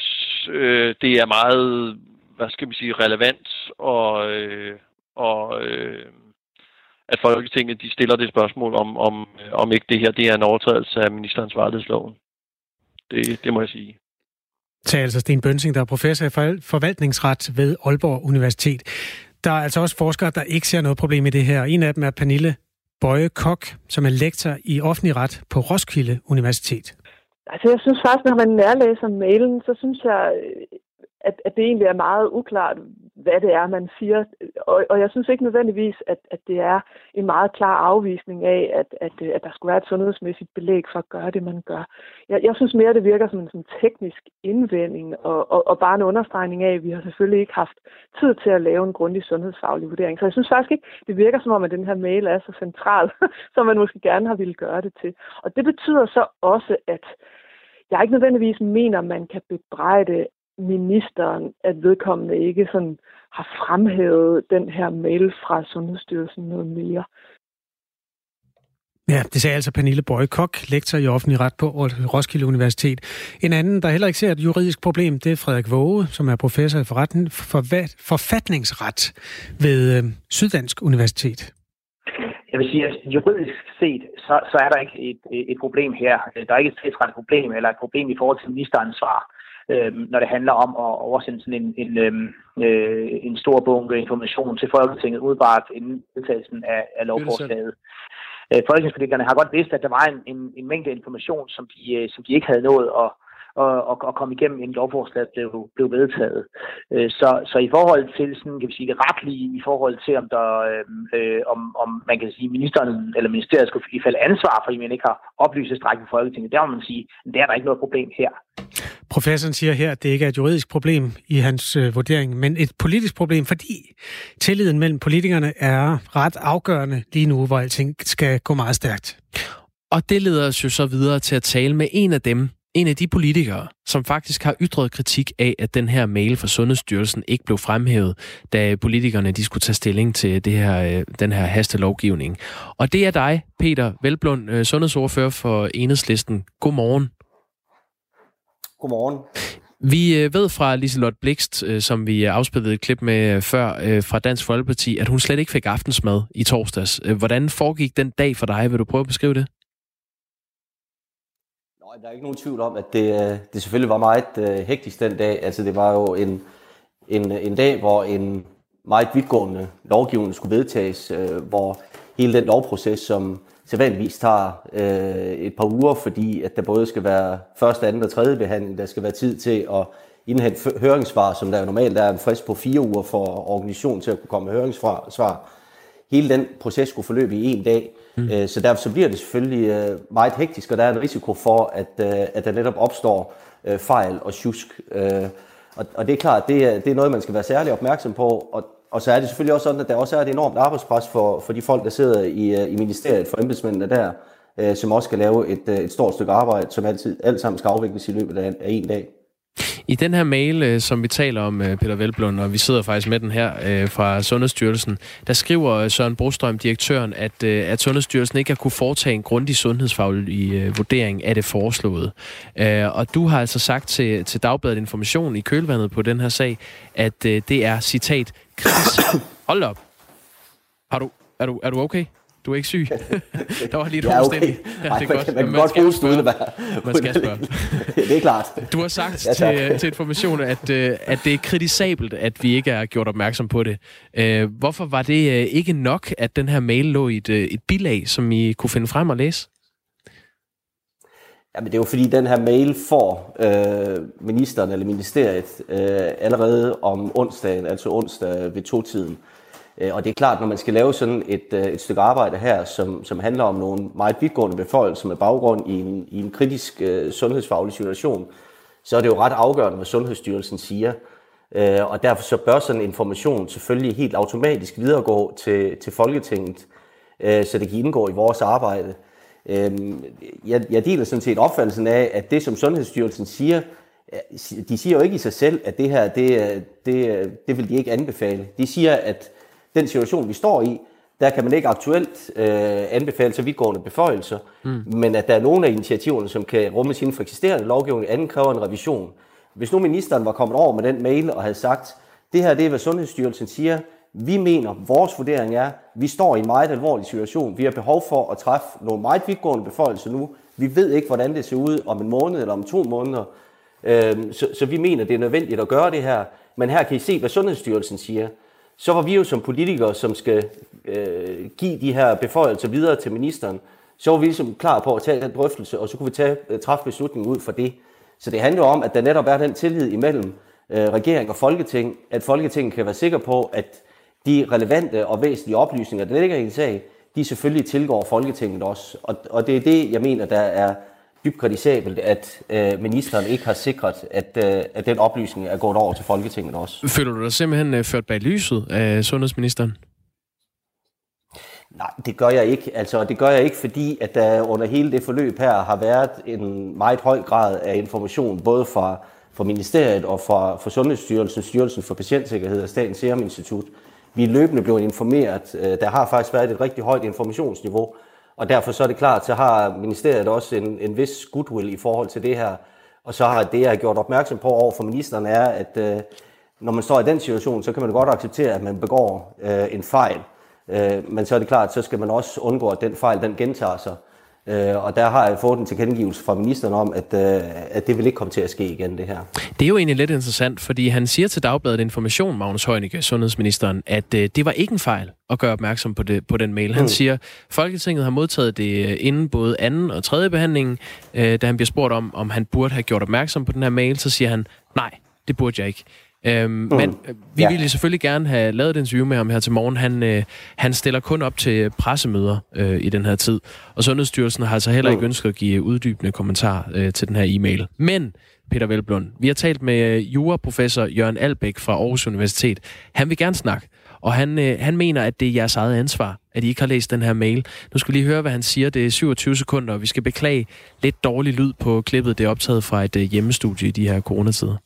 øh, det er meget, hvad skal vi sige, relevant, og, øh, og øh, at Folketinget de stiller det spørgsmål om, om, om ikke det her det er en overtrædelse af ministeransvarlighedsloven. Det, det må jeg sige. Tag altså Sten Bønsing, der er professor i forvaltningsret ved Aalborg Universitet. Der er altså også forskere, der ikke ser noget problem i det her. En af dem er Pernille Bøje Kok, som er lektor i offentlig ret på Roskilde Universitet. Altså jeg synes faktisk, når man nærlæser mailen, så synes jeg, at, at det egentlig er meget uklart, hvad det er, man siger. Og, og jeg synes ikke nødvendigvis, at, at det er en meget klar afvisning af, at, at, at der skulle være et sundhedsmæssigt belæg for at gøre det, man gør. Jeg, jeg synes mere, det virker som en sådan teknisk indvending og, og, og bare en understregning af, at vi har selvfølgelig ikke haft tid til at lave en grundig sundhedsfaglig vurdering. Så jeg synes faktisk ikke, det virker som om, at den her mail er så central, *laughs* som man måske gerne har ville gøre det til. Og det betyder så også, at jeg ikke nødvendigvis mener, at man kan bebrejde ministeren, at vedkommende ikke sådan har fremhævet den her mail fra Sundhedsstyrelsen noget mere. Ja, det sagde altså Pernille Bøje Kok, lektor i offentlig ret på Roskilde Universitet. En anden, der heller ikke ser et juridisk problem, det er Frederik Våge, som er professor i forretten, for, forfatningsret ved øh, Syddansk Universitet. Jeg vil sige, at juridisk set, så, så er der ikke et, et problem her. Der er ikke et statsretligt problem eller et problem i forhold til ministerens svar, øh, når det handler om at oversende sådan en, en, øh, en stor bunke information til Folketinget udbart inden vedtagelsen af, af lovforslaget. Øh, Folketingspolitikerne har godt vidst, at der var en, en, en mængde information, som de, øh, som de ikke havde nået at og, og, komme igennem, inden lovforslaget blev, blev vedtaget. Øh, så, så i forhold til sådan, kan vi sige, det retlige, i forhold til, om, der, øh, om, om man kan sige, ministeren eller ministeriet skulle i fald ansvar, fordi man ikke har oplyst strækket for Folketinget, der må man sige, at der er der ikke noget problem her. Professoren siger her, at det ikke er et juridisk problem i hans øh, vurdering, men et politisk problem, fordi tilliden mellem politikerne er ret afgørende lige nu, hvor alting skal gå meget stærkt. Og det leder os jo så videre til at tale med en af dem, en af de politikere, som faktisk har ytret kritik af, at den her mail fra Sundhedsstyrelsen ikke blev fremhævet, da politikerne de skulle tage stilling til det her, øh, den her hastelovgivning. Og det er dig, Peter Velblund, øh, sundhedsordfører for Enhedslisten. Godmorgen. Godmorgen. Vi øh, ved fra Liselot Blikst, som vi afspillede et klip med før fra Dansk Folkeparti, at hun slet ikke fik aftensmad i torsdags. Hvordan foregik den dag for dig? Vil du prøve at beskrive det? Der er ikke nogen tvivl om, at det, øh, det selvfølgelig var meget uh, hektisk den dag. Altså det var jo en, en, en dag, hvor en meget vidtgående lovgivning skulle vedtages, uh, hvor hele den lovproces, som sædvanligvis tager uh, et par uger, fordi at der både skal være første, anden og tredje behandling, der skal være tid til at indhente høringssvar, som der jo normalt er en frist på fire uger for organisationen til at kunne komme med høringssvar. Hele den proces skulle forløbe i en dag. Mm. Øh, så derfor så bliver det selvfølgelig øh, meget hektisk, og der er en risiko for, at, øh, at der netop opstår øh, fejl og tjusk. Øh, og, og det er klart, det er, det er noget, man skal være særlig opmærksom på, og, og så er det selvfølgelig også sådan, at der også er et enormt arbejdspres for, for de folk, der sidder i, øh, i ministeriet, for embedsmændene der, som også skal lave et, et stort stykke arbejde, som altid, alt sammen skal afvikles i løbet af, af en dag. I den her mail, øh, som vi taler om, øh, Peter Velblund, og vi sidder faktisk med den her øh, fra Sundhedsstyrelsen, der skriver Søren Brostrøm, direktøren, at, at Sundhedsstyrelsen ikke har kunne foretage en grundig sundhedsfaglig vurdering af det foreslåede. Og du har altså sagt til, til Dagbladet Information i kølvandet på den her sag, at det er, citat, kris... *coughs* Hold op. Har du, er, du, er du okay? Du er ikke syg. *laughs* der var lige et ja, okay. Ja, det er godt. Man kan godt bruge uden at Man skal spørge. *laughs* det er klart. Du har sagt ja, til, til information, at, øh, at det er kritisabelt, at vi ikke er gjort opmærksom på det. Øh, hvorfor var det øh, ikke nok, at den her mail lå i et, et bilag, som I kunne finde frem og læse? Jamen, det er jo fordi, den her mail får øh, ministeren eller ministeriet øh, allerede om onsdagen, altså onsdag ved to-tiden. Øh, Øh, og det er klart, når man skal lave sådan et, øh, et stykke arbejde her, som, som handler om nogle meget vidtgående beføjelser med baggrund i en, i en kritisk uh, sundhedsfaglig situation, så er det jo ret afgørende, hvad Sundhedsstyrelsen siger. Uh, og derfor så bør sådan information selvfølgelig helt automatisk videregå til, til Folketinget, uh, så det kan indgå i vores arbejde. Uh, jeg, jeg deler sådan set opfattelsen af, at det, som Sundhedsstyrelsen siger, de siger jo ikke i sig selv, at det her, det, det, det vil de ikke anbefale. De siger, at den situation, vi står i, der kan man ikke aktuelt øh, anbefale så vidtgående beføjelser, mm. men at der er nogle af initiativerne, som kan rummes inden for eksisterende lovgivning, anden kræver en revision. Hvis nu ministeren var kommet over med den mail og havde sagt, det her det er, hvad Sundhedsstyrelsen siger, vi mener, vores vurdering er, vi står i en meget alvorlig situation. Vi har behov for at træffe nogle meget vidtgående beføjelser nu. Vi ved ikke, hvordan det ser ud om en måned eller om to måneder. Øhm, så, så vi mener, det er nødvendigt at gøre det her. Men her kan I se, hvad Sundhedsstyrelsen siger så var vi jo som politikere, som skal øh, give de her beføjelser videre til ministeren, så var vi ligesom klar på at tage den drøftelse, og så kunne vi tage, øh, træffe beslutningen ud for det. Så det handler om, at der netop er den tillid imellem øh, regering og folketing, at Folketinget kan være sikker på, at de relevante og væsentlige oplysninger, der ligger i en sag, de selvfølgelig tilgår Folketinget også. Og, og det er det, jeg mener, der er dybt kritisabelt, at øh, ministeren ikke har sikret, at, øh, at den oplysning er gået over til Folketinget også. Føler du dig simpelthen øh, ført bag lyset af sundhedsministeren? Nej, det gør jeg ikke. Altså, det gør jeg ikke, fordi at der under hele det forløb her har været en meget høj grad af information, både fra, fra ministeriet og fra, fra Sundhedsstyrelsen, Styrelsen for Patientsikkerhed og Statens Serum Institut. Vi er løbende blevet informeret. Øh, der har faktisk været et rigtig højt informationsniveau, og derfor så er det klart, så har ministeriet også en, en vis goodwill i forhold til det her. Og så har det, jeg har gjort opmærksom på over for ministeren, er, at øh, når man står i den situation, så kan man godt acceptere, at man begår øh, en fejl. Øh, men så er det klart, så skal man også undgå, at den fejl den gentager sig. Øh, og der har jeg fået en tilkendegivelse fra ministeren om, at, øh, at det vil ikke komme til at ske igen, det her. Det er jo egentlig lidt interessant, fordi han siger til Dagbladet Information, Magnus Heunicke, sundhedsministeren, at øh, det var ikke en fejl at gøre opmærksom på, det, på den mail. Han mm. siger, Folketinget har modtaget det inden både anden og tredje behandling. Øh, da han bliver spurgt om, om han burde have gjort opmærksom på den her mail, så siger han, nej, det burde jeg ikke. Øhm, mm. Men øh, vi ja. ville selvfølgelig gerne have lavet et interview med ham her til morgen. Han, øh, han stiller kun op til pressemøder øh, i den her tid, og Sundhedsstyrelsen har altså heller ikke mm. ønsket at give uddybende kommentar øh, til den her e-mail. Men, Peter Velblund, vi har talt med øh, juraprofessor Jørgen Albæk fra Aarhus Universitet. Han vil gerne snakke, og han, øh, han mener, at det er jeres eget ansvar, at I ikke har læst den her mail. Nu skal vi lige høre, hvad han siger. Det er 27 sekunder, og vi skal beklage lidt dårlig lyd på klippet. Det er optaget fra et øh, hjemmestudie i de her coronatider.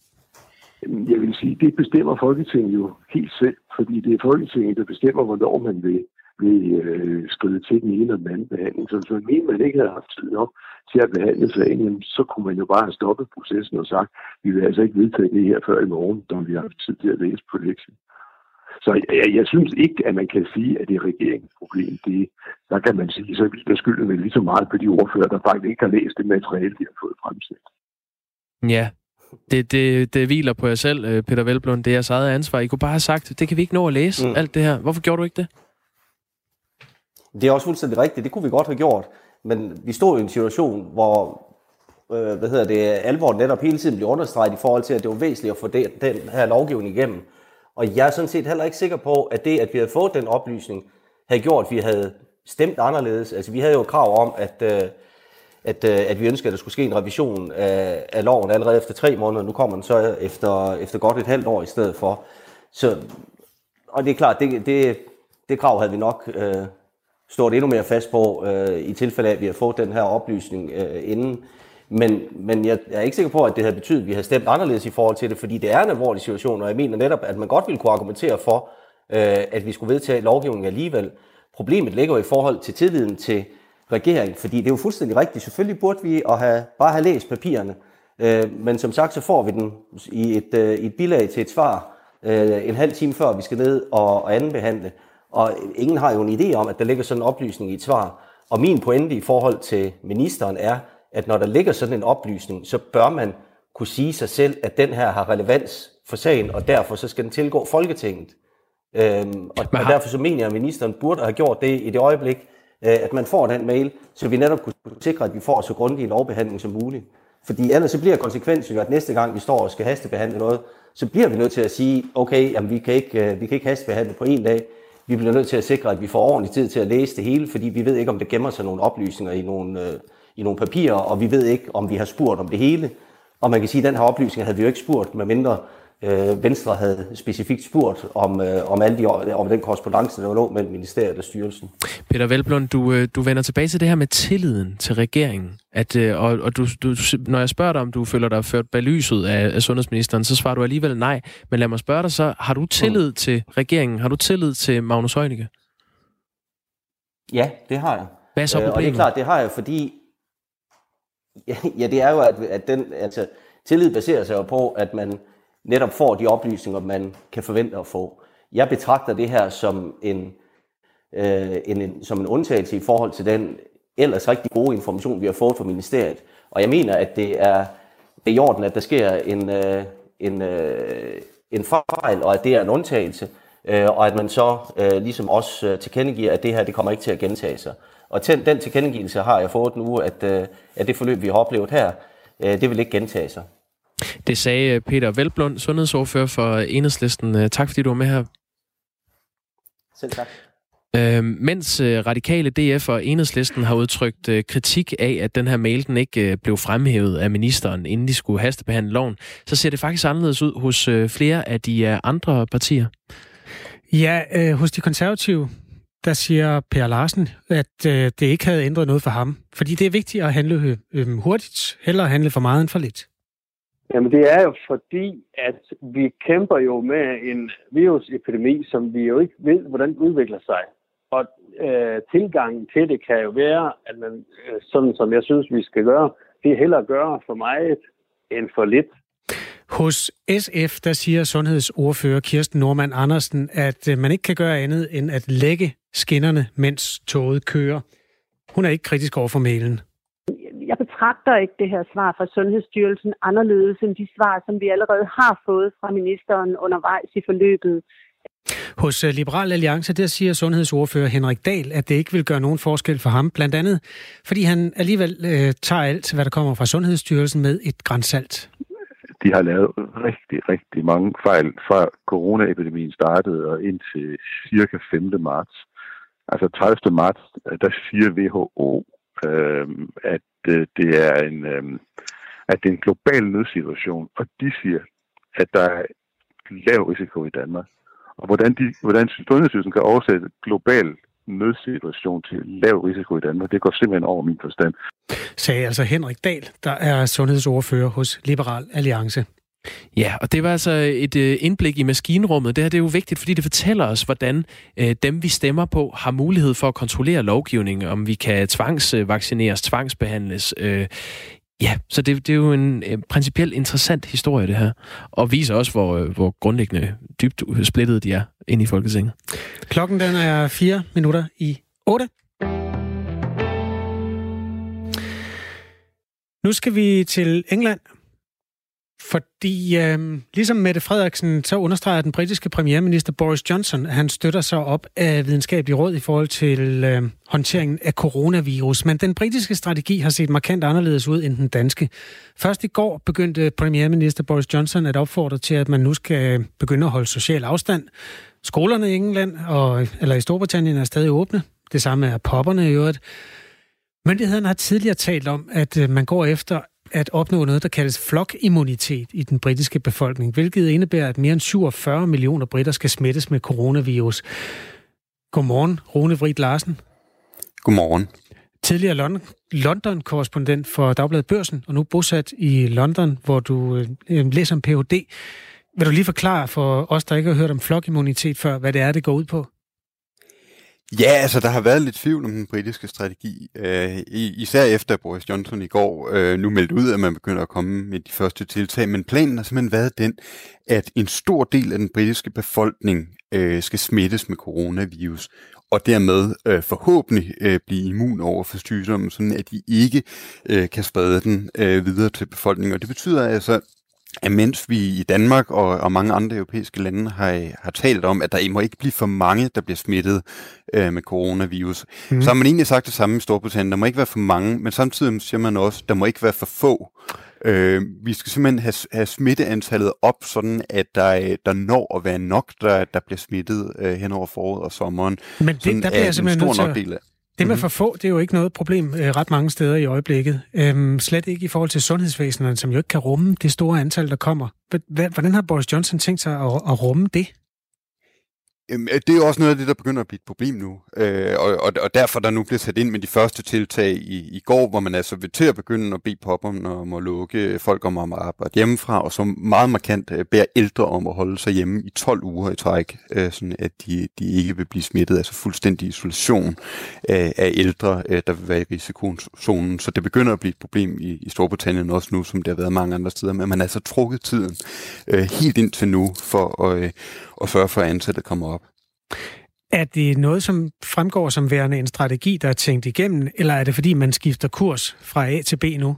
Jeg vil sige, det bestemmer Folketinget jo helt selv, fordi det er Folketinget, der bestemmer, hvornår man vil, vil øh, skride til den ene og den anden behandling. Så hvis man man ikke havde haft tid nok til at behandle sagen, så kunne man jo bare have stoppet processen og sagt, vi vil altså ikke vedtage det her før i morgen, når vi har haft tid til at læse på lektien. Så jeg, jeg synes ikke, at man kan sige, at det er regeringens problem. Det, der kan man sige, så der skylder man lige så meget på de ordfører, der faktisk ikke har læst det materiale, de har fået fremsat. Ja, det, det, det hviler på jer selv, øh, Peter Velblund. Det er jeres eget ansvar. I kunne bare have sagt, det kan vi ikke nå at læse, mm. alt det her. Hvorfor gjorde du ikke det? Det er også fuldstændig rigtigt. Det kunne vi godt have gjort. Men vi stod i en situation, hvor øh, hvad hedder det, alvoren netop hele tiden blev understreget i forhold til, at det var væsentligt at få det, den her lovgivning igennem. Og jeg er sådan set heller ikke sikker på, at det, at vi havde fået den oplysning, havde gjort, at vi havde stemt anderledes. Altså, vi havde jo krav om, at, øh, at, øh, at vi ønskede, at der skulle ske en revision af, af loven allerede efter tre måneder. Nu kommer den så efter, efter godt et halvt år i stedet for. Så, og det er klart, det, det, det krav havde vi nok øh, stået endnu mere fast på, øh, i tilfælde af, at vi har fået den her oplysning øh, inden. Men, men jeg er ikke sikker på, at det havde betydet, at vi havde stemt anderledes i forhold til det, fordi det er en alvorlig situation, og jeg mener netop, at man godt ville kunne argumentere for, øh, at vi skulle vedtage lovgivningen alligevel. Problemet ligger jo i forhold til tilliden til regering, fordi det er jo fuldstændig rigtigt. Selvfølgelig burde vi at have, bare have læst papirerne, øh, men som sagt, så får vi den i et, øh, et bilag til et svar øh, en halv time før vi skal ned og, og andenbehandle. Og ingen har jo en idé om, at der ligger sådan en oplysning i et svar. Og min pointe i forhold til ministeren er, at når der ligger sådan en oplysning, så bør man kunne sige sig selv, at den her har relevans for sagen, og derfor så skal den tilgå Folketinget. Øhm, og, og derfor så mener jeg, at ministeren burde have gjort det i det øjeblik, Øh, at man får den mail, så vi netop kunne sikre, at vi får så grundig en lovbehandling som muligt. Fordi ellers så bliver konsekvensen jo, at næste gang vi står og skal hastebehandle noget, så bliver vi nødt til at sige, okay, jamen, vi, kan ikke, øh, vi kan ikke hastebehandle på en dag. Vi bliver nødt til at sikre, at vi får ordentlig tid til at læse det hele, fordi vi ved ikke, om det gemmer sig nogle oplysninger i nogle, øh, i nogle papirer, og vi ved ikke, om vi har spurgt om det hele. Og man kan sige, at den her oplysning havde vi jo ikke spurgt, medmindre øh, Venstre havde specifikt spurgt om, øh, om, alle de, om den korrespondence, der lå mellem ministeriet og styrelsen. Peter Velblund, du, øh, du vender tilbage til det her med tilliden til regeringen. At, øh, og og du, du, når jeg spørger dig, om du føler dig ført bag lyset af, af sundhedsministeren, så svarer du alligevel nej. Men lad mig spørge dig så, har du tillid mm. til regeringen? Har du tillid til Magnus Heunicke? Ja, det har jeg. Hvad er så problemet? Øh, og det er klart, det har jeg, fordi *laughs* ja, det er jo, at, at den, altså, tillid baserer sig jo på, at man netop får de oplysninger, man kan forvente at få. Jeg betragter det her som en, øh, en, som en undtagelse i forhold til den ellers rigtig gode information, vi har fået fra ministeriet. Og jeg mener, at det er, det er i orden, at der sker en, øh, en, øh, en fejl, og at det er en undtagelse, øh, og at man så øh, ligesom også øh, tilkendegiver, at det her det kommer ikke til at gentage sig. Og til, den tilkendegivelse har jeg fået nu, at, øh, at det forløb, vi har oplevet her, øh, det vil ikke gentage sig. Det sagde Peter Velblund, sundhedsordfører for Enhedslisten. Tak fordi du var med her. Selv tak. Øh, mens radikale DF og Enhedslisten har udtrykt øh, kritik af, at den her mail den ikke øh, blev fremhævet af ministeren, inden de skulle hastebehandle loven, så ser det faktisk anderledes ud hos øh, flere af de øh, andre partier. Ja, øh, hos de konservative, der siger Per Larsen, at øh, det ikke havde ændret noget for ham. Fordi det er vigtigt at handle øh, hurtigt, heller handle for meget end for lidt. Jamen det er jo fordi, at vi kæmper jo med en virusepidemi, som vi jo ikke ved, hvordan udvikler sig. Og øh, tilgangen til det kan jo være, at man, øh, sådan som jeg synes, vi skal gøre, det er hellere at gøre for meget end for lidt. Hos SF, der siger sundhedsordfører Kirsten Norman Andersen, at øh, man ikke kan gøre andet end at lægge skinnerne, mens toget kører. Hun er ikke kritisk over for mailen. Jeg betragter ikke det her svar fra Sundhedsstyrelsen anderledes end de svar, som vi allerede har fået fra ministeren undervejs i forløbet. Hos øh, Liberal Alliance, der siger sundhedsordfører Henrik Dahl, at det ikke vil gøre nogen forskel for ham, blandt andet fordi han alligevel øh, tager alt, hvad der kommer fra Sundhedsstyrelsen med et grænsalt. De har lavet rigtig, rigtig mange fejl fra coronaepidemien startede og indtil cirka 5. marts. Altså 30. marts, der siger WHO, øh, at øh, det er en øh, at det er en global nødsituation, og de siger, at der er lav risiko i Danmark. Og hvordan, de, hvordan Sundhedsstyrelsen kan oversætte global nødsituation til lav risiko i Danmark, det går simpelthen over min forstand. Sagde altså Henrik Dahl, der er sundhedsordfører hos Liberal Alliance. Ja, og det var altså et øh, indblik i maskinrummet. Det her det er jo vigtigt, fordi det fortæller os, hvordan øh, dem, vi stemmer på, har mulighed for at kontrollere lovgivningen, om vi kan tvangsvaccineres, tvangsbehandles. Øh, ja, så det, det er jo en principielt interessant historie, det her. Og viser også, hvor, hvor grundlæggende dybt splittet de er ind i Folketinget. Klokken den er 4 minutter i 8. Nu skal vi til England, fordi øh, ligesom Mette Frederiksen, så understreger den britiske premierminister Boris Johnson, at han støtter sig op af videnskabelig råd i forhold til øh, håndteringen af coronavirus. Men den britiske strategi har set markant anderledes ud end den danske. Først i går begyndte premierminister Boris Johnson at opfordre til, at man nu skal begynde at holde social afstand. Skolerne i England og, eller i Storbritannien er stadig åbne. Det samme er popperne i øvrigt. Myndighederne har tidligere talt om, at øh, man går efter at opnå noget, der kaldes flokimmunitet i den britiske befolkning, hvilket indebærer, at mere end 47 millioner britter skal smittes med coronavirus. Godmorgen, Rune Vrit Larsen. Godmorgen. Tidligere London-korrespondent for Dagbladet Børsen, og nu bosat i London, hvor du øh, læser om Ph.D. Vil du lige forklare for os, der ikke har hørt om flokimmunitet før, hvad det er, det går ud på? Ja, altså der har været lidt tvivl om den britiske strategi, øh, især efter Boris Johnson i går øh, nu meldte ud, at man begynder at komme med de første tiltag, men planen har simpelthen været den, at en stor del af den britiske befolkning øh, skal smittes med coronavirus, og dermed øh, forhåbentlig øh, blive immun over for sygdommen, sådan at de ikke øh, kan sprede den øh, videre til befolkningen. Og det betyder altså, at mens vi i Danmark og, og mange andre europæiske lande har, har talt om, at der må ikke blive for mange, der bliver smittet øh, med coronavirus, mm. så har man egentlig sagt det samme i Storbritannien. Der må ikke være for mange, men samtidig siger man også, der må ikke være for få. Øh, vi skal simpelthen have, have smitteantallet op, sådan at der, der når at være nok, der, der bliver smittet øh, hen over foråret og sommeren. Men det, der bliver jeg simpelthen nødt til at... Del af. Det med mhm. for få, det er jo ikke noget problem øh, ret mange steder i øjeblikket. Øhm, slet ikke i forhold til sundhedsvæsenet, som jo ikke kan rumme det store antal, der kommer. Hvordan har Boris Johnson tænkt sig at, at rumme det? Øh, det er jo også noget af det, der begynder at blive et problem nu, øh, og, og, og derfor der nu bliver sat ind med de første tiltag i, i går, hvor man altså vil til at begynde at bede popperne om at lukke folk om at arbejde hjemmefra, og så meget markant øh, bære ældre om at holde sig hjemme i 12 uger i træk, øh, sådan at de, de ikke vil blive smittet, altså fuldstændig isolation af, af ældre, øh, der vil være i risikozonen. Så det begynder at blive et problem i, i Storbritannien også nu, som det har været mange andre steder, men man har altså trukket tiden øh, helt ind til nu for at, øh, at sørge for, at ansatte kommer. Er det noget, som fremgår som værende en strategi, der er tænkt igennem, eller er det fordi, man skifter kurs fra A til B nu?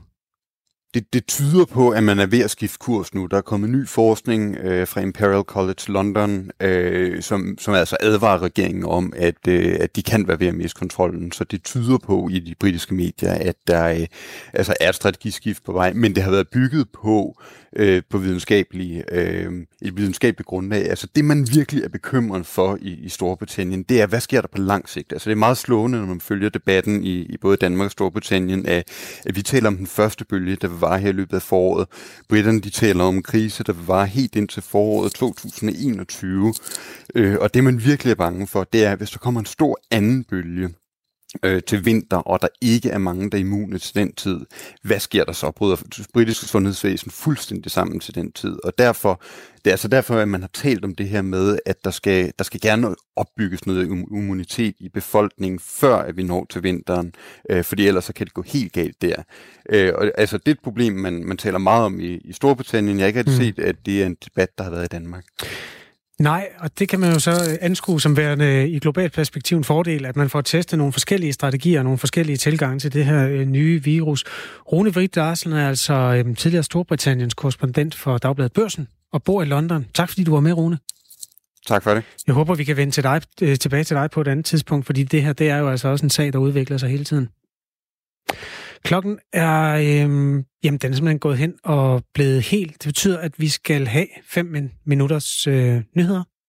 Det, det tyder på, at man er ved at skifte kurs nu. Der er kommet ny forskning øh, fra Imperial College London, øh, som, som altså advarer regeringen om, at, øh, at de kan være ved at miste kontrollen. Så det tyder på i de britiske medier, at der øh, altså er et strategiskift på vej. Men det har været bygget på øh, på videnskabelige, øh, et videnskabeligt grundlag. Altså det, man virkelig er bekymret for i, i Storbritannien, det er, hvad sker der på lang sigt? Altså det er meget slående, når man følger debatten i, i både Danmark og Storbritannien, at, at vi taler om den første bølge, der vare her i løbet af foråret. Britterne, de taler om en krise, der vil vare helt ind til foråret 2021. Øh, og det, man virkelig er bange for, det er, hvis der kommer en stor anden bølge, øh, til vinter, og der ikke er mange, der er immune til den tid, hvad sker der så? Bryder det britiske sundhedsvæsen fuldstændig sammen til den tid? Og derfor, det er altså derfor, at man har talt om det her med, at der skal, der skal gerne opbygges noget immunitet i befolkningen, før at vi når til vinteren, øh, fordi ellers så kan det gå helt galt der. Øh, og, altså, det er et problem, man, man taler meget om i, i Storbritannien. Jeg har ikke mm. set, at det er en debat, der har været i Danmark. Nej, og det kan man jo så øh, anskue som værende i globalt perspektiv en fordel, at man får testet nogle forskellige strategier og nogle forskellige tilgange til det her øh, nye virus. Rune Vrit Larsen er altså øh, tidligere Storbritanniens korrespondent for Dagbladet Børsen og bor i London. Tak fordi du var med, Rune. Tak for det. Jeg håber, vi kan vende til dig, øh, tilbage til dig på et andet tidspunkt, fordi det her det er jo altså også en sag, der udvikler sig hele tiden. Klokken er, øhm, jamen den er simpelthen gået hen og blevet helt. Det betyder, at vi skal have fem minutters øh, nyheder.